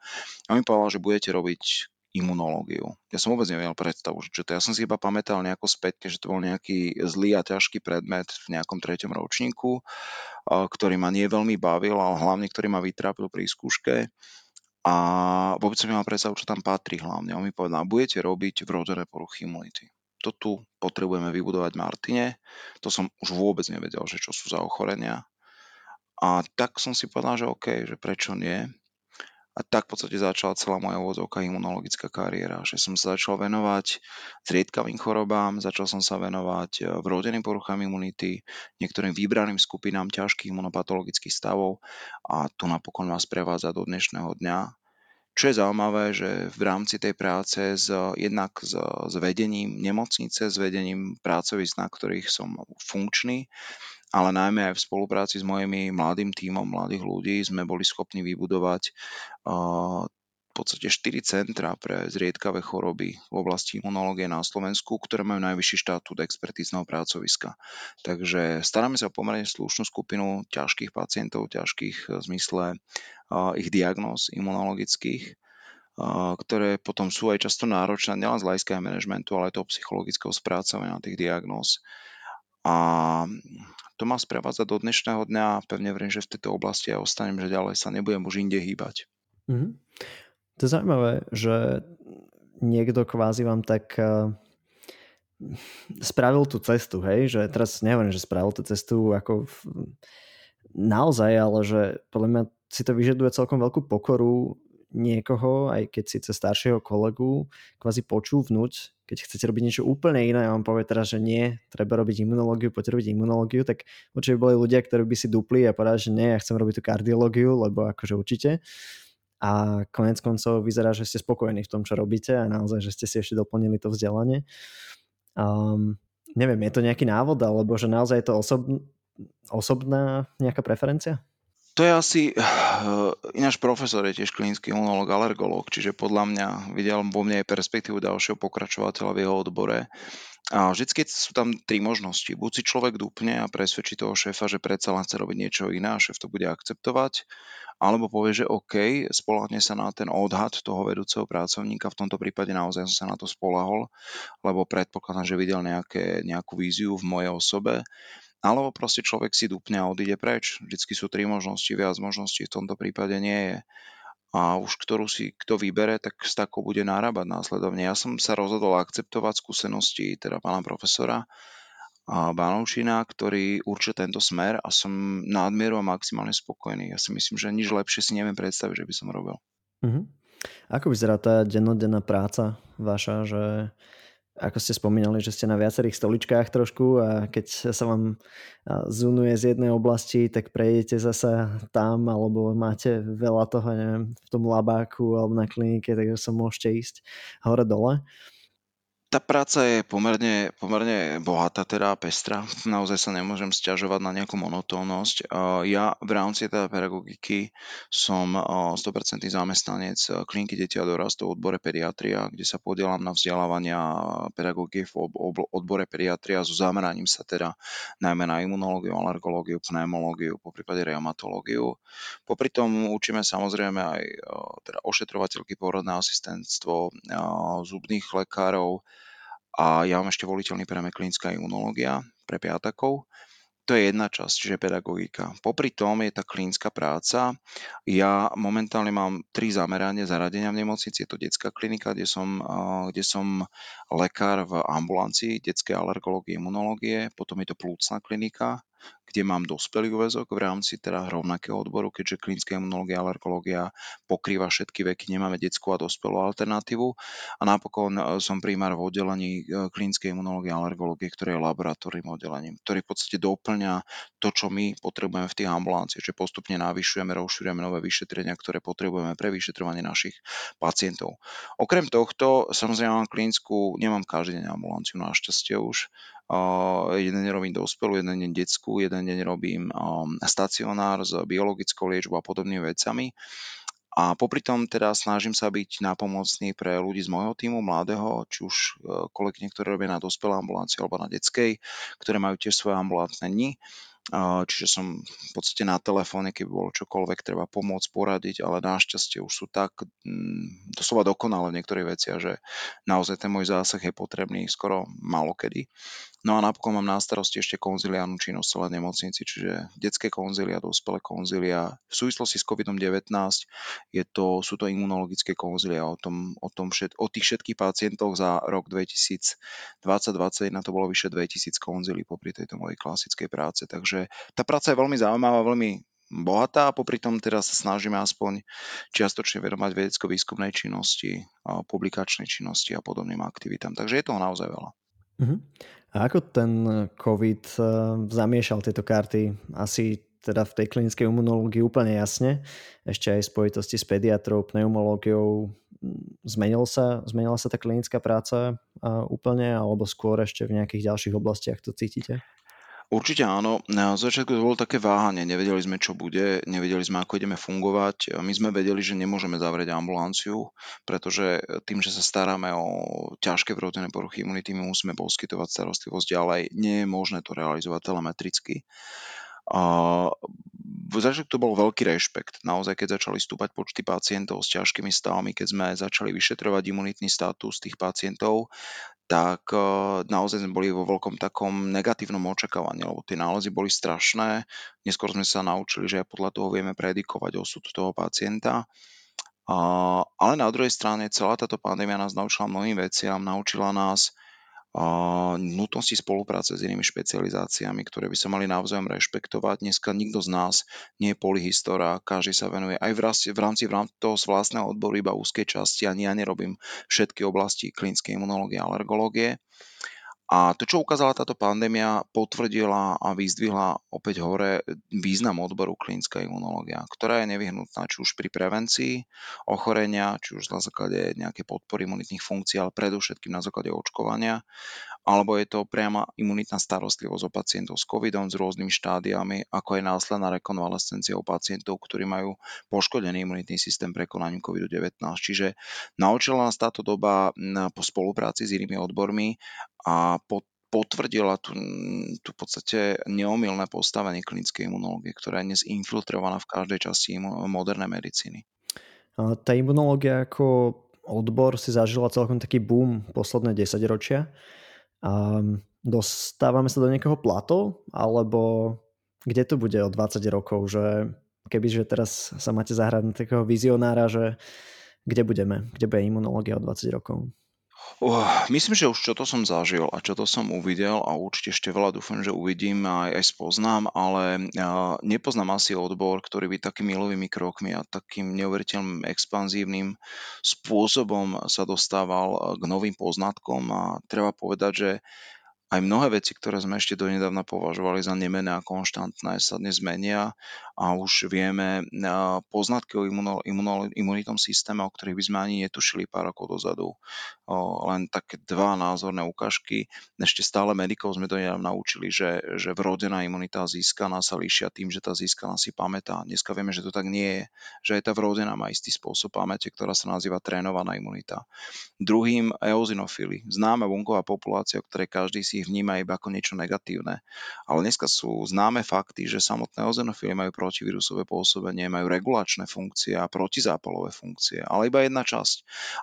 Speaker 1: A mi povedal, že budete robiť imunológiu. Ja som vôbec nevedel predstavu, čo to. Ja som si iba pamätal nejako späť, že to bol nejaký zlý a ťažký predmet v nejakom treťom ročníku, ktorý ma nie veľmi bavil, ale hlavne ktorý ma vytrápil pri skúške. a vôbec som nemal predstavu, čo tam patrí hlavne. On mi povedal, budete robiť vrodené poruchy imunity. To tu potrebujeme vybudovať Martine. To som už vôbec nevedel, že čo sú za ochorenia. A tak som si povedal, že OK, že prečo nie. A tak v podstate začala celá moja úvodzovka imunologická kariéra, že som sa začal venovať zriedkavým chorobám, začal som sa venovať e, vrodeným poruchám imunity, niektorým vybraným skupinám ťažkých imunopatologických stavov a to napokon vás prevádza do dnešného dňa. Čo je zaujímavé, že v rámci tej práce s, jednak s, s vedením nemocnice, s vedením pracovisk, na ktorých som funkčný, ale najmä aj v spolupráci s mojimi mladým tímom mladých ľudí sme boli schopní vybudovať v podstate 4 centra pre zriedkavé choroby v oblasti imunológie na Slovensku, ktoré majú najvyšší štatút expertízneho pracoviska. Takže staráme sa o pomerne slušnú skupinu ťažkých pacientov, ťažkých v zmysle ich diagnóz imunologických, ktoré potom sú aj často náročné nielen z hľadiska manažmentu, ale aj toho psychologického spracovania tých diagnóz. A to ma sprevádza do dnešného dňa a pevne verím, že v tejto oblasti aj ostanem, že ďalej sa nebudem už inde hýbať.
Speaker 2: Mm-hmm. To je zaujímavé, že niekto kvázi vám tak uh, spravil tú cestu, hej, že teraz neviem, že spravil tú cestu ako v, naozaj, ale že podľa mňa si to vyžaduje celkom veľkú pokoru niekoho, aj keď síce staršieho kolegu, kvázi počúvnuť keď chcete robiť niečo úplne iné a vám povie teraz, že nie, treba robiť imunológiu, poďte robiť imunológiu, tak určite boli ľudia, ktorí by si dupli a povedali, že nie, ja chcem robiť tú kardiológiu, lebo akože určite. A konec koncov vyzerá, že ste spokojní v tom, čo robíte a naozaj, že ste si ešte doplnili to vzdelanie. Um, neviem, je to nejaký návod, alebo že naozaj je to osob, osobná nejaká preferencia?
Speaker 1: To je asi, uh, ináš profesor je tiež klinický imunológ, alergológ, čiže podľa mňa videl vo mne aj perspektívu ďalšieho pokračovateľa v jeho odbore. A vždycky sú tam tri možnosti. Buď si človek dupne a presvedčí toho šéfa, že predsa len chce robiť niečo iné a šéf to bude akceptovať, alebo povie, že OK, spolahne sa na ten odhad toho vedúceho pracovníka, v tomto prípade naozaj som sa na to spolahol, lebo predpokladám, že videl nejaké, nejakú víziu v mojej osobe alebo proste človek si dupne a odíde preč. Vždycky sú tri možnosti, viac možností v tomto prípade nie je. A už ktorú si kto vybere, tak s takou bude nárábať následovne. Ja som sa rozhodol akceptovať skúsenosti teda pána profesora Banovčina, ktorý určil tento smer a som nadmieru a maximálne spokojný. Ja si myslím, že nič lepšie si neviem predstaviť, že by som robil.
Speaker 2: Uh-huh. Ako vyzerá tá dennodenná práca vaša, že ako ste spomínali, že ste na viacerých stoličkách trošku a keď sa vám zunuje z jednej oblasti, tak prejdete zasa tam, alebo máte veľa toho, neviem, v tom labáku alebo na klinike, takže sa môžete ísť hore-dole.
Speaker 1: Tá práca je pomerne, pomerne bohatá, teda pestrá. Naozaj sa nemôžem stiažovať na nejakú monotónnosť. Ja v rámci teda pedagogiky som 100% zamestnanec kliniky deti a dorastov v odbore pediatria, kde sa podielam na vzdelávania pedagogiky v odbore pediatria so zameraním sa teda najmä na imunológiu, alergológiu, pneumológiu, po prípade reumatológiu. Popri tom učíme samozrejme aj teda ošetrovateľky, porodné asistentstvo, zubných lekárov, a ja mám ešte voliteľný prejem klinická imunológia pre piatakov. To je jedna časť, čiže pedagogika. Popri tom je tá klinická práca. Ja momentálne mám tri zamerania zaradenia v nemocnici. Je to detská klinika, kde som, kde som lekár v ambulancii detskej alergológie, imunológie. Potom je to plúcna klinika, kde mám dospelý uväzok v rámci teda rovnakého odboru, keďže klinická imunológia a alergológia pokrýva všetky veky, nemáme detskú a dospelú alternatívu. A napokon e, som primár v oddelení e, klinickej imunológie a alergológie, ktoré je laboratórnym oddelením, ktorý v podstate doplňa to, čo my potrebujeme v tých ambulanciách, že postupne navyšujeme, rozširujeme nové vyšetrenia, ktoré potrebujeme pre vyšetrovanie našich pacientov. Okrem tohto, samozrejme mám klinickú, nemám každý deň ambulanciu, našťastie už, jeden deň robím dospelú, jeden deň detskú, jeden deň robím stacionár s biologickou liečbou a podobnými vecami. A popri tom teda snažím sa byť nápomocný pre ľudí z môjho týmu, mladého, či už uh, kolegyne, ktoré robia na dospelej ambulancii alebo na detskej, ktoré majú tiež svoje ambulantné dni. Čiže som v podstate na telefóne, keby bolo čokoľvek treba pomôcť, poradiť, ale našťastie už sú tak mm, doslova dokonale v niektorých veciach, že naozaj ten môj zásah je potrebný skoro malokedy No a napokon mám na starosti ešte konziliárnu činnosť celé nemocnici, čiže detské konzilia, dospelé konzilia. V súvislosti s COVID-19 je to, sú to imunologické konzilia o, tom, o, tom všet, o tých všetkých pacientoch za rok 2020-2021 to bolo vyše 2000 konzilí popri tejto mojej klasickej práce. Takže tá práca je veľmi zaujímavá, veľmi bohatá a popri tom teda sa snažíme aspoň čiastočne vedomať vedecko-výskumnej činnosti, publikačnej činnosti a podobným aktivitám. Takže je toho naozaj veľa.
Speaker 2: Uh-huh. A ako ten COVID uh, zamiešal tieto karty? Asi teda v tej klinickej imunológii úplne jasne. Ešte aj v spojitosti s pediatrou, pneumológiou. Zmenil sa, zmenila sa tá klinická práca uh, úplne alebo skôr ešte v nejakých ďalších oblastiach to cítite?
Speaker 1: Určite áno. Na začiatku to bolo také váhanie, nevedeli sme, čo bude, nevedeli sme, ako ideme fungovať. My sme vedeli, že nemôžeme zavrieť ambulanciu, pretože tým, že sa staráme o ťažké vrodené poruchy imunity, my musíme poskytovať starostlivosť ďalej. Nie je možné to realizovať telemetricky. A začiatku to bol veľký rešpekt. Naozaj, keď začali stúpať počty pacientov s ťažkými stavmi, keď sme začali vyšetrovať imunitný status tých pacientov, tak eh, naozaj sme boli vo veľkom takom negatívnom očakávaní, lebo tie nálezy boli strašné. Neskôr sme sa naučili, že aj podľa toho vieme predikovať osud toho pacienta. ale na druhej strane celá táto pandémia nás naučila mnohým veciam, naučila nás nutnosti spolupráce s inými špecializáciami, ktoré by sa mali navzájom rešpektovať. Dneska nikto z nás nie je polyhistora, každý sa venuje aj v rámci, v rámci, v rámci toho vlastného odboru iba úzkej časti, ani ja nerobím všetky oblasti klinickej imunológie a alergológie. A to, čo ukázala táto pandémia, potvrdila a vyzdvihla opäť hore význam odboru klinická imunológia, ktorá je nevyhnutná či už pri prevencii ochorenia, či už na základe nejakej podpory imunitných funkcií, ale predovšetkým na základe očkovania alebo je to priama imunitná starostlivosť o pacientov s covidom s rôznymi štádiami, ako aj následná rekonvalescencia u pacientov, ktorí majú poškodený imunitný systém prekonaním COVID-19. Čiže naučila nás táto doba po spolupráci s inými odbormi a po potvrdila tú, tú v podstate neomilné postavenie klinickej imunológie, ktorá je dnes infiltrovaná v každej časti modernej medicíny.
Speaker 2: Tá imunológia ako odbor si zažila celkom taký boom posledné 10 ročia. Um, dostávame sa do nejakého plato, alebo kde to bude o 20 rokov, že kebyže teraz sa máte zahrať na takého vizionára, že kde budeme, kde bude imunológia o 20 rokov?
Speaker 1: Myslím, že už čo to som zažil a čo to som uvidel a určite ešte veľa dúfam, že uvidím a aj, aj spoznám, ale uh, nepoznám asi odbor, ktorý by takými milovými krokmi a takým neuveriteľným expanzívnym spôsobom sa dostával k novým poznatkom a treba povedať, že aj mnohé veci, ktoré sme ešte donedávna považovali za nemené a konštantné, sa dnes zmenia a už vieme poznatky o imuno, imuno, imunitnom systéme, o ktorých by sme ani netušili pár rokov dozadu. Len také dva názorné ukážky. Ešte stále medikov sme donedávna naučili, že, že vrodená imunita získaná sa líšia tým, že tá získaná si pamätá. Dneska vieme, že to tak nie je. Že aj tá vrodená má istý spôsob pamäte, ktorá sa nazýva trénovaná imunita. Druhým eozinofily. Známe bunková populácia, o ktorej každý si ich vníma iba ako niečo negatívne. Ale dneska sú známe fakty, že samotné ozenofily majú protivírusové pôsobenie, majú regulačné funkcie a protizápalové funkcie, ale iba jedna časť.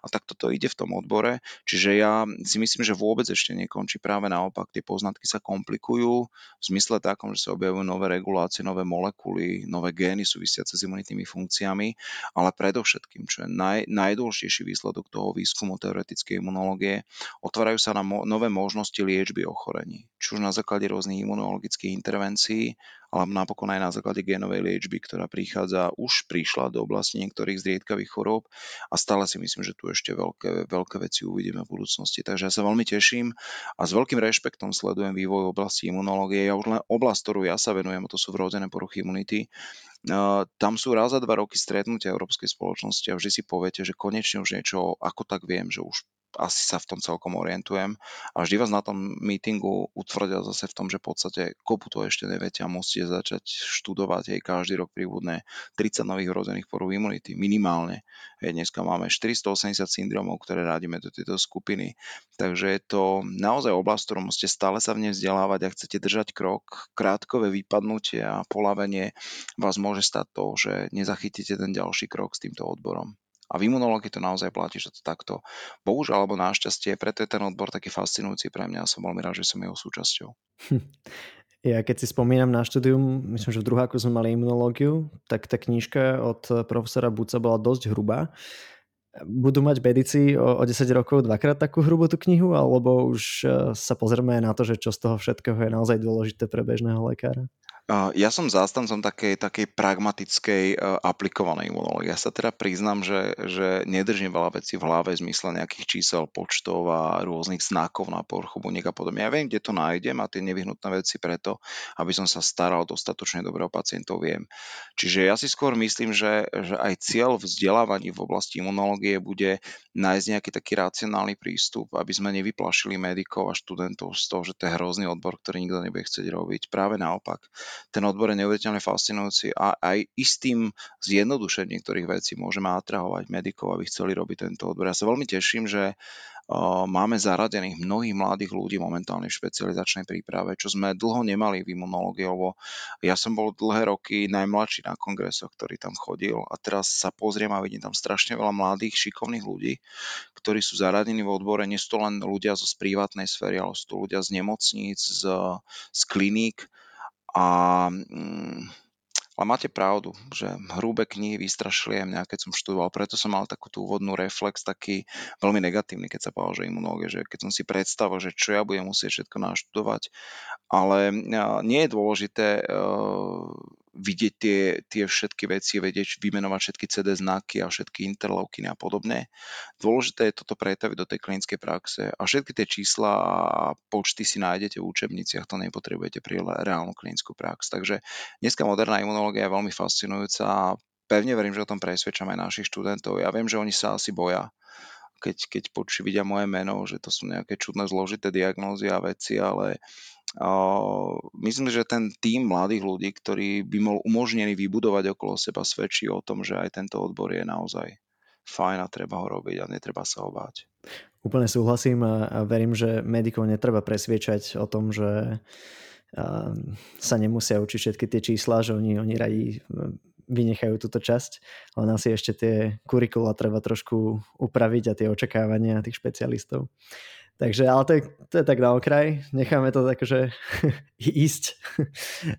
Speaker 1: A tak toto ide v tom odbore, čiže ja si myslím, že vôbec ešte nekončí. Práve naopak, tie poznatky sa komplikujú v zmysle takom, že sa objavujú nové regulácie, nové molekuly, nové gény súvisiace s imunitnými funkciami, ale predovšetkým, čo je naj, najdôležitejší výsledok toho výskumu teoretickej imunológie, otvárajú sa na mo- nové možnosti liečby ochorení. Či už na základe rôznych imunologických intervencií, ale napokon aj na základe génovej liečby, ktorá prichádza, už prišla do oblasti niektorých zriedkavých chorób a stále si myslím, že tu ešte veľké, veľké veci uvidíme v budúcnosti. Takže ja sa veľmi teším a s veľkým rešpektom sledujem vývoj v oblasti imunológie. Ja už len oblasť, ktorú ja sa venujem, to sú vrodené poruchy imunity, tam sú raz za dva roky stretnutia Európskej spoločnosti a vždy si poviete, že konečne už niečo ako tak viem, že už asi sa v tom celkom orientujem. A vždy vás na tom meetingu utvrdia zase v tom, že v podstate kopu to ešte neviete a musíte začať študovať aj každý rok príbudné 30 nových vrozených porúv imunity, minimálne. Hej, dneska máme 480 syndromov, ktoré rádime do tejto skupiny. Takže je to naozaj oblasť, ktorú musíte stále sa v nej vzdelávať a chcete držať krok. Krátkové vypadnutie a polavenie vás môže stať to, že nezachytíte ten ďalší krok s týmto odborom A v imunológii to naozaj platí, že to takto. Bohužiaľ alebo našťastie, preto je ten odbor taký fascinujúci pre mňa a som veľmi rád, že som jeho súčasťou.
Speaker 2: Ja keď si spomínam na štúdium, myslím, že v druháku sme mali imunológiu, tak tá knižka od profesora Buca bola dosť hrubá. Budú mať medici o, o 10 rokov dvakrát takú hrubú tú knihu, alebo už eh, sa pozrieme na to, že čo z toho všetkého je naozaj dôležité pre bežného lekára?
Speaker 1: Ja som zástancom takej, takej pragmatickej, e, aplikovanej imunológie. Ja sa teda priznám, že, že nedržím veľa vecí v hlave v zmysle nejakých čísel, počtov a rôznych znakov na povrchu buniek a podobne. Ja viem, kde to nájdem a tie nevyhnutné veci preto, aby som sa staral dostatočne dobre o pacientov viem. Čiže ja si skôr myslím, že, že aj cieľ vzdelávaní v oblasti imunológie bude nájsť nejaký taký racionálny prístup, aby sme nevyplašili medikov a študentov z toho, že to je hrozný odbor, ktorý nikto nebude chcieť robiť. Práve naopak ten odbor je neuveriteľne fascinujúci a aj istým zjednodušením niektorých vecí môžeme atrahovať medikov, aby chceli robiť tento odbor. Ja sa veľmi teším, že máme zaradených mnohých mladých ľudí momentálne v špecializačnej príprave, čo sme dlho nemali v imunológii, lebo ja som bol dlhé roky najmladší na kongresoch, ktorý tam chodil a teraz sa pozriem a vidím tam strašne veľa mladých, šikovných ľudí, ktorí sú zaradení v odbore, nie sú to len ľudia zo privátnej sféry, ale sú to ľudia z nemocníc, z, z kliník, a mm, ale máte pravdu, že hrubé knihy vystrašili aj mňa, keď som študoval. Preto som mal takú tú úvodnú reflex, taký veľmi negatívny, keď sa povedal, že imunológia, že keď som si predstavil, že čo ja budem musieť všetko naštudovať. Ale nie je dôležité vidieť tie, tie všetky veci, vedieť vymenovať všetky CD znaky a všetky interleukiny a podobne. Dôležité je toto pretaviť do tej klinickej praxe a všetky tie čísla a počty si nájdete v učebniciach, to nepotrebujete pri reálnu klinickú prax. Takže dneska moderná imunológia je veľmi fascinujúca a pevne verím, že o tom presvedčam aj našich študentov. Ja viem, že oni sa asi boja, keď, keď počí vidia moje meno, že to sú nejaké čudné zložité diagnózy a veci, ale myslím, že ten tým mladých ľudí, ktorý by bol umožnený vybudovať okolo seba, svedčí o tom, že aj tento odbor je naozaj fajn a treba ho robiť a netreba sa ho báť.
Speaker 2: Úplne súhlasím a, verím, že medikov netreba presviečať o tom, že sa nemusia učiť všetky tie čísla, že oni, oni radi vynechajú túto časť, ale nás ešte tie kurikula treba trošku upraviť a tie očakávania tých špecialistov. Takže, ale to je, to je tak na okraj, necháme to tak, že ísť.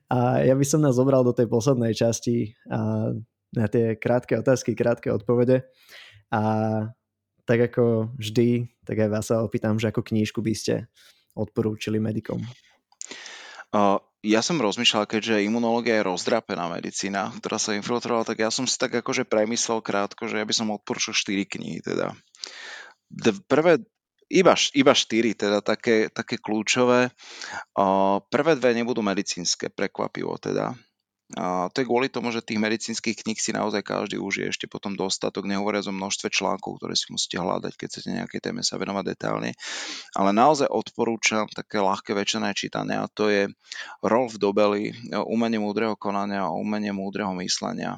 Speaker 2: A ja by som nás zobral do tej poslednej časti a na tie krátke otázky, krátke odpovede. A tak ako vždy, tak aj vás sa opýtam, že ako knížku by ste odporúčili medikom.
Speaker 1: Uh, ja som rozmýšľal, keďže imunológia je rozdrapená medicína, ktorá sa infiltrovala, tak ja som si tak akože premyslel krátko, že ja by som odporúčil 4 knihy teda. Prvé iba, iba štyri, teda také, také kľúčové. Prvé dve nebudú medicínske, prekvapivo teda. To je kvôli tomu, že tých medicínskych kníh si naozaj každý užije ešte potom dostatok, nehovoria o množstve článkov, ktoré si musíte hľadať, keď chcete nejakej téme sa venovať detálne. Ale naozaj odporúčam také ľahké väčšie čítanie a to je Rolf Dobely, Umenie múdreho konania a Umenie múdreho myslenia.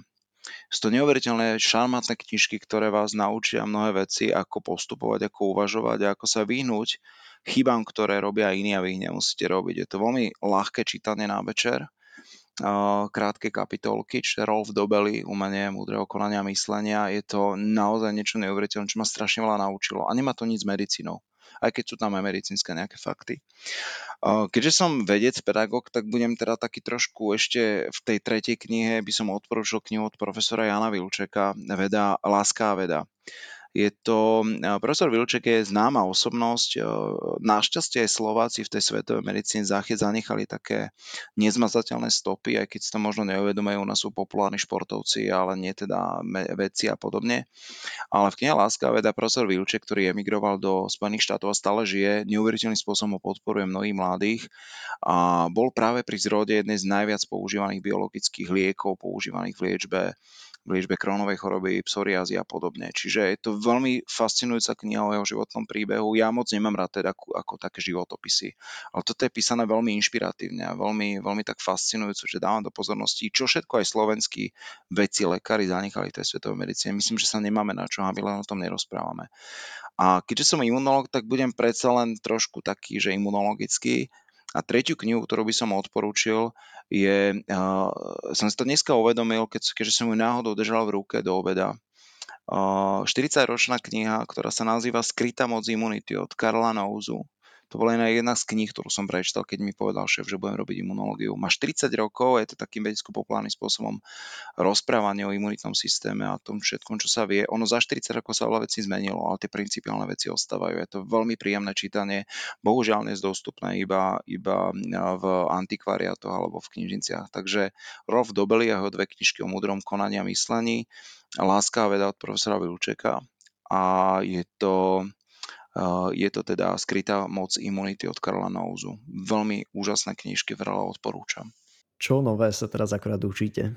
Speaker 1: Sú to neuveriteľné šarmantné knižky, ktoré vás naučia mnohé veci, ako postupovať, ako uvažovať a ako sa vyhnúť chybám, ktoré robia iní a vy ich nemusíte robiť. Je to veľmi ľahké čítanie na večer, krátke kapitolky, čiže Rolf Dobely, umenie múdreho konania a myslenia. Je to naozaj niečo neuveriteľné, čo ma strašne veľa naučilo. A nemá to nič s medicínou aj keď sú tam aj medicínske nejaké fakty. Keďže som vedec, pedagóg, tak budem teda taký trošku ešte v tej tretej knihe by som odporúčil knihu od profesora Jana Vilčeka, Veda, Láska a veda. Je to, profesor Vilček je známa osobnosť, našťastie aj Slováci v tej svetovej medicíne záchyt zanechali také nezmazateľné stopy, aj keď si to možno neuvedomujú, u nás sú populárni športovci, ale nie teda vedci a podobne. Ale v knihe Láska veda profesor Vilček, ktorý emigroval do Spojených štátov a stále žije, neuveriteľným spôsobom podporuje mnohých mladých a bol práve pri zrode jednej z najviac používaných biologických liekov používaných v liečbe liečbe krónovej choroby, psoriázy a podobne. Čiže je to veľmi fascinujúca kniha o jeho životnom príbehu. Ja moc nemám rád teda ako, ako také životopisy, ale toto je písané veľmi inšpiratívne a veľmi, veľmi tak fascinujúco, že dávam do pozornosti, čo všetko aj slovenskí vedci, lekári zanechali tej svetovej medicíne. Myslím, že sa nemáme na čo, aby len o tom nerozprávame. A keďže som imunológ, tak budem predsa len trošku taký, že imunologický, a tretiu knihu, ktorú by som odporúčil, je, uh, som si to dneska uvedomil, keď, keďže som ju náhodou držal v ruke do obeda, 40-ročná kniha, ktorá sa nazýva Skrytá moc imunity od Karla Nouzu. To bola jedna z kníh, ktorú som prečítal, keď mi povedal šéf, že budem robiť imunológiu. Má 40 rokov, je to takým vedecko-populárnym spôsobom rozprávanie o imunitnom systéme a tom všetkom, čo sa vie. Ono za 40 rokov sa veľa vecí zmenilo, ale tie principiálne veci ostávajú. Je to veľmi príjemné čítanie, bohužiaľ dnes dostupné iba, iba v antikvariátoch alebo v knižniciach. Takže Rolf Dobeli a jeho dve knižky o múdrom konaní a myslení, Láska a veda od profesora Vilčeka a je to je to teda Skrytá moc imunity od Karla Nouzu. Veľmi úžasné knižky, veľa odporúčam.
Speaker 2: Čo nové sa teraz akorát učíte?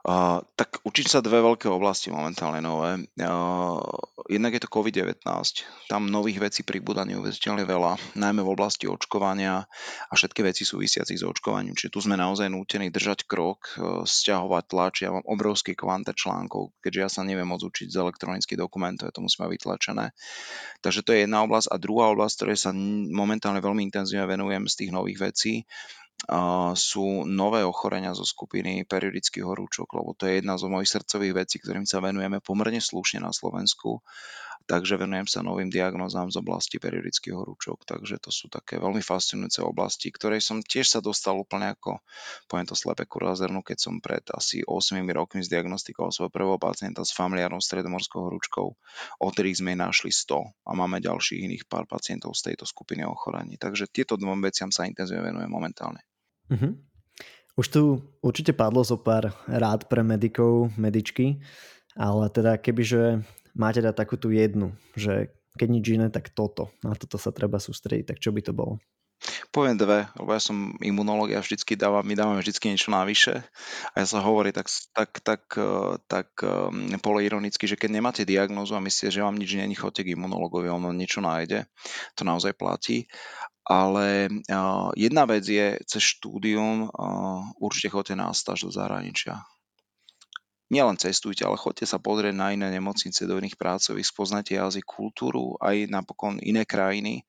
Speaker 1: Uh, tak učím sa dve veľké oblasti momentálne nové. Uh, jednak je to COVID-19. Tam nových vecí pribúda neuveriteľne veľa, najmä v oblasti očkovania a všetky veci súvisiaci s očkovaním. Čiže tu sme naozaj nútení držať krok, uh, stiahovať tlač. Ja mám obrovský kvanta článkov, keďže ja sa neviem môcť učiť z elektronických dokumentov, ja to musím mať vytlačené. Takže to je jedna oblasť. A druhá oblasť, ktorej sa momentálne veľmi intenzívne venujem z tých nových vecí, sú nové ochorenia zo skupiny periodických horúčok, lebo to je jedna z mojich srdcových vecí, ktorým sa venujeme pomerne slušne na Slovensku. Takže venujem sa novým diagnózám z oblasti periodických horúčok. Takže to sú také veľmi fascinujúce oblasti, ktorej som tiež sa dostal úplne ako, poviem to slepe kurazernu, keď som pred asi 8 rokmi zdiagnostikoval svojho prvého pacienta s familiárnou stredomorskou horúčkou, o ktorých sme našli 100 a máme ďalších iných pár pacientov z tejto skupiny ochorení. Takže tieto dvom veciam sa intenzívne venujem momentálne.
Speaker 2: Uh-huh. Už tu určite padlo zo pár rád pre medikov, medičky, ale teda kebyže máte dať takú tú jednu, že keď nič iné, tak toto. Na toto sa treba sústrediť. Tak čo by to bolo?
Speaker 1: Poviem dve, lebo ja som imunológ, ja vždycky dávam, my dávame vždycky niečo navyše a ja sa hovorí tak, tak, tak, tak um, poloironicky, že keď nemáte diagnózu a myslíte, že vám nič není, chodte k imunologovi, on vám niečo nájde, to naozaj platí ale jedna vec je cez štúdium, určite chodte na stáž do zahraničia. Nielen cestujte, ale chodte sa pozrieť na iné nemocnice, do iných pracovisk, spoznajte jazyk, kultúru, aj napokon iné krajiny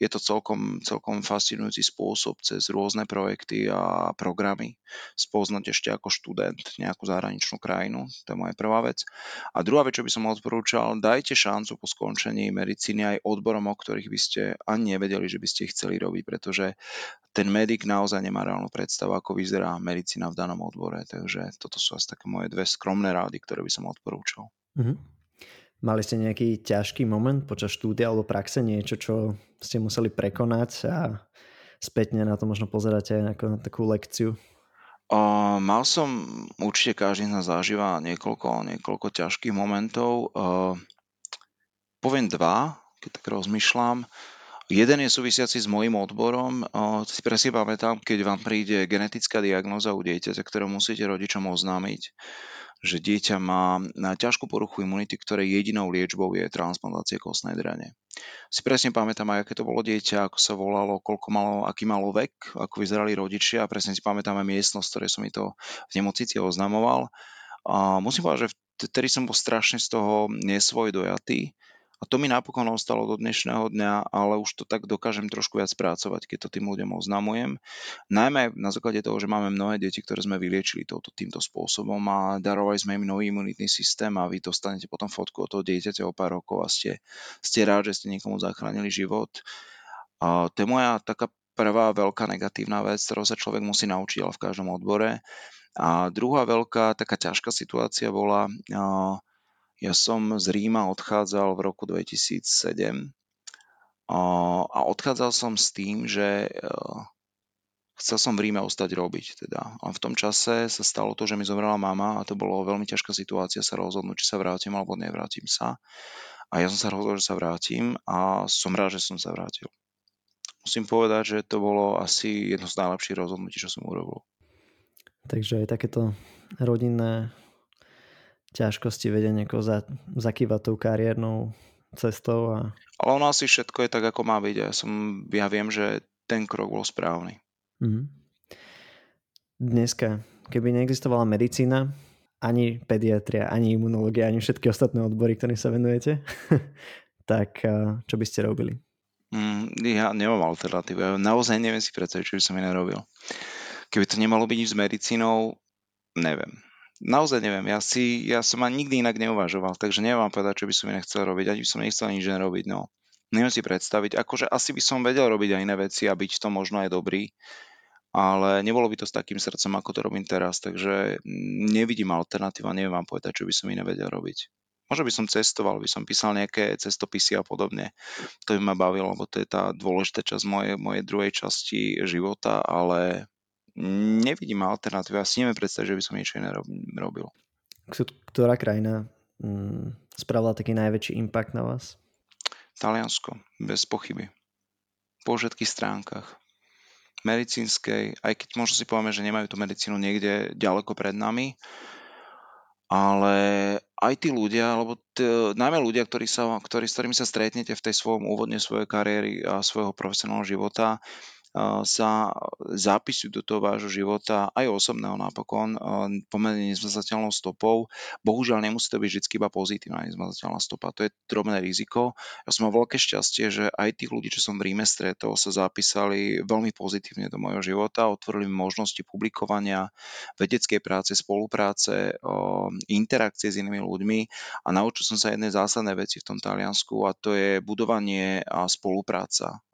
Speaker 1: je to celkom, celkom fascinujúci spôsob cez rôzne projekty a programy spoznať ešte ako študent nejakú zahraničnú krajinu. To je moja prvá vec. A druhá vec, čo by som odporúčal, dajte šancu po skončení medicíny aj odborom, o ktorých by ste ani nevedeli, že by ste ich chceli robiť, pretože ten medic naozaj nemá reálnu predstavu, ako vyzerá medicína v danom odbore. Takže toto sú asi také moje dve skromné rády, ktoré by som odporúčal. Mm-hmm.
Speaker 2: Mali ste nejaký ťažký moment počas štúdia alebo praxe, niečo, čo ste museli prekonať a spätne na to možno pozeráte ako na takú lekciu?
Speaker 1: Uh, mal som, určite každý z nás zažíva niekoľko, niekoľko ťažkých momentov. Uh, poviem dva, keď tak rozmýšľam. Jeden je súvisiaci s môjim odborom. Si presne pamätám, keď vám príde genetická diagnoza u dieťaťa, ktoré musíte rodičom oznámiť že dieťa má ťažkú poruchu imunity, ktorej jedinou liečbou je transplantácia kostnej drene. Si presne pamätám aj, aké to bolo dieťa, ako sa volalo, koľko malo, aký malo vek, ako vyzerali rodičia a presne si pamätám aj miestnosť, ktoré som mi to v nemocnici oznamoval. A musím povedať, že vtedy som bol strašne z toho nesvoj dojatý, a to mi napokon ostalo do dnešného dňa, ale už to tak dokážem trošku viac pracovať, keď to tým ľuďom oznamujem. Najmä na základe toho, že máme mnohé deti, ktoré sme vyliečili touto, týmto spôsobom a darovali sme im nový imunitný systém a vy dostanete potom fotku od toho dieťaťa o pár rokov a ste, ste rád, že ste niekomu zachránili život. A to je moja taká prvá veľká negatívna vec, ktorou sa človek musí naučiť, ale v každom odbore. A druhá veľká taká ťažká situácia bola, ja som z Ríma odchádzal v roku 2007 a odchádzal som s tým, že e, chcel som v Ríme ostať robiť. Teda. A v tom čase sa stalo to, že mi zomrela mama a to bolo veľmi ťažká situácia sa rozhodnúť, či sa vrátim alebo nevrátim sa. A ja som sa rozhodol, že sa vrátim a som rád, že som sa vrátil. Musím povedať, že to bolo asi jedno z najlepších rozhodnutí, čo som urobil.
Speaker 2: Takže aj takéto rodinné ťažkosti vedia niekoho za, zakývať tou kariérnou cestou. A...
Speaker 1: Ale ono asi všetko je tak, ako má byť. Ja, som, ja viem, že ten krok bol správny. Mm-hmm.
Speaker 2: Dneska, keby neexistovala medicína, ani pediatria, ani imunológia, ani všetky ostatné odbory, ktorým sa venujete, tak čo by ste robili?
Speaker 1: Mm, ja nemám alternatívu. Ja naozaj neviem si predstaviť, čo by som iné robil. Keby to nemalo byť s medicínou, neviem naozaj neviem, ja si, ja som ani nikdy inak neuvažoval, takže neviem vám povedať, čo by som inak chcel robiť, ani by som nechcel nič nerobiť, no. Neviem si predstaviť, akože asi by som vedel robiť aj iné veci a byť v tom možno aj dobrý, ale nebolo by to s takým srdcom, ako to robím teraz, takže nevidím alternatíva, neviem vám povedať, čo by som iné vedel robiť. Možno by som cestoval, by som písal nejaké cestopisy a podobne. To by ma bavilo, lebo to je tá dôležitá časť mojej, mojej druhej časti života, ale nevidím alternatívu. Ja si neviem predstaviť, že by som niečo iné robil.
Speaker 2: Ktorá krajina mm, spravila taký najväčší impact na vás?
Speaker 1: Taliansko, bez pochyby. Po všetkých stránkach. Medicínskej, aj keď možno si povieme, že nemajú tú medicínu niekde ďaleko pred nami, ale aj tí ľudia, alebo t- najmä ľudia, ktorí sa, ktorí, s ktorými sa stretnete v tej svojom úvodne svojej kariéry a svojho profesionálneho života, sa zapisujú do toho vášho života, aj osobného napokon, pomerne nezmazateľnou stopou. Bohužiaľ nemusí to byť vždy iba pozitívna nezmazateľná stopa, to je drobné riziko. Ja som mal veľké šťastie, že aj tých ľudí, čo som v Ríme stretol, sa zapísali veľmi pozitívne do môjho života, otvorili mi možnosti publikovania, vedeckej práce, spolupráce, interakcie s inými ľuďmi a naučil som sa jednej zásadnej veci v tom Taliansku a to je budovanie a spolupráca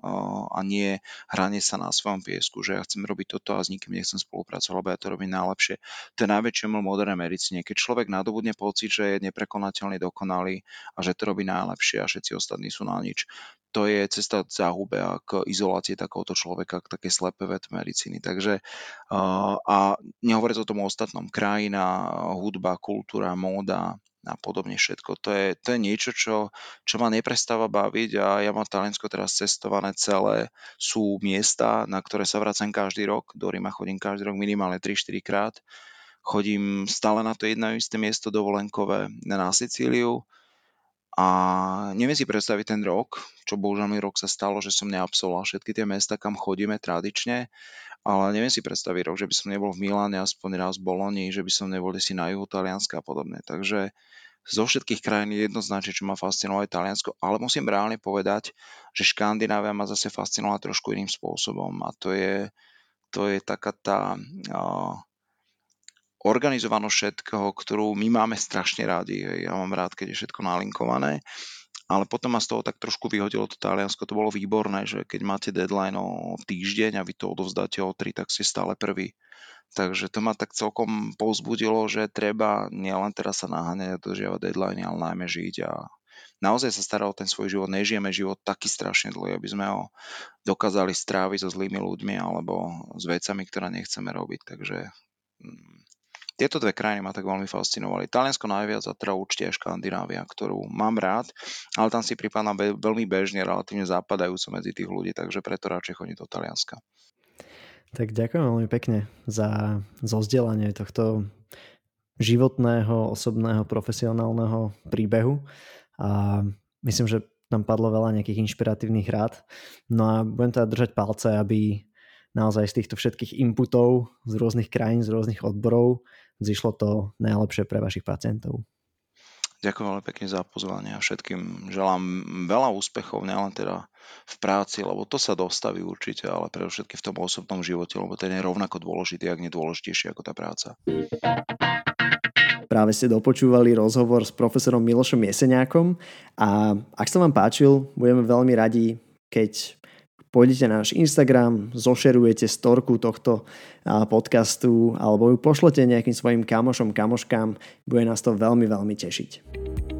Speaker 1: a nie hranie sa na svojom piesku, že ja chcem robiť toto a s nikým nechcem spolupracovať, lebo ja to robím najlepšie. To je najväčšie mil modernej medicíne. Keď človek nadobudne pocit, že je neprekonateľný, dokonalý a že to robí najlepšie a všetci ostatní sú na nič, to je cesta k záhube a k izolácii takéhoto človeka, k takej slepe vet medicíny. Takže a nehovoriť o tom ostatnom. Krajina, hudba, kultúra, móda, a podobne všetko. To je, to je niečo, čo, čo ma neprestáva baviť a ja mám Taliansko teraz cestované celé. Sú miesta, na ktoré sa vracam každý rok. Do Ríma chodím každý rok minimálne 3-4 krát. Chodím stále na to jedno isté miesto dovolenkové na Sicíliu a neviem si predstaviť ten rok, čo bohužiaľ mi rok sa stalo, že som neabsolvoval všetky tie mesta, kam chodíme tradične ale neviem si predstaviť rok, že by som nebol v Miláne aspoň raz v Boloni, že by som nebol si na juhu Talianska a podobne. Takže zo všetkých krajín jednoznačne, čo ma fascinovalo Taliansko, ale musím reálne povedať, že Škandinávia ma zase fascinovala trošku iným spôsobom a to je, to je taká tá uh, organizovanosť všetkého, ktorú my máme strašne rádi. Ja mám rád, keď je všetko nalinkované ale potom ma z toho tak trošku vyhodilo to Taliansko, to bolo výborné, že keď máte deadline o týždeň a vy to odovzdáte o 3, tak ste stále prvý. Takže to ma tak celkom povzbudilo, že treba nielen teraz sa naháňať a dodržiavať deadline, ale najmä žiť a naozaj sa starať o ten svoj život. Nežijeme život taký strašne dlhý, aby sme ho dokázali stráviť so zlými ľuďmi alebo s vecami, ktoré nechceme robiť. Takže mm, tieto dve krajiny ma tak veľmi fascinovali. Taliansko najviac a teda určite aj Škandinávia, ktorú mám rád, ale tam si prípadná be- veľmi bežne, relatívne zapadajúco medzi tých ľudí, takže preto radšej chodím do Talianska.
Speaker 2: Tak ďakujem veľmi pekne za zozdelanie tohto životného, osobného, profesionálneho príbehu. A myslím, že tam padlo veľa nejakých inšpiratívnych rád. No a budem teda držať palce, aby naozaj z týchto všetkých inputov z rôznych krajín, z rôznych odborov zišlo to najlepšie pre vašich pacientov.
Speaker 1: Ďakujem veľmi pekne za pozvanie a všetkým želám veľa úspechov, nielen teda v práci, lebo to sa dostaví určite, ale všetky v tom osobnom živote, lebo ten je rovnako dôležitý, ak nedôležitejší ako tá práca.
Speaker 2: Práve ste dopočúvali rozhovor s profesorom Milošom Jeseniakom a ak sa vám páčil, budeme veľmi radi, keď pôjdete na náš Instagram, zošerujete storku tohto podcastu alebo ju pošlete nejakým svojim kamošom, kamoškám. Bude nás to veľmi, veľmi tešiť.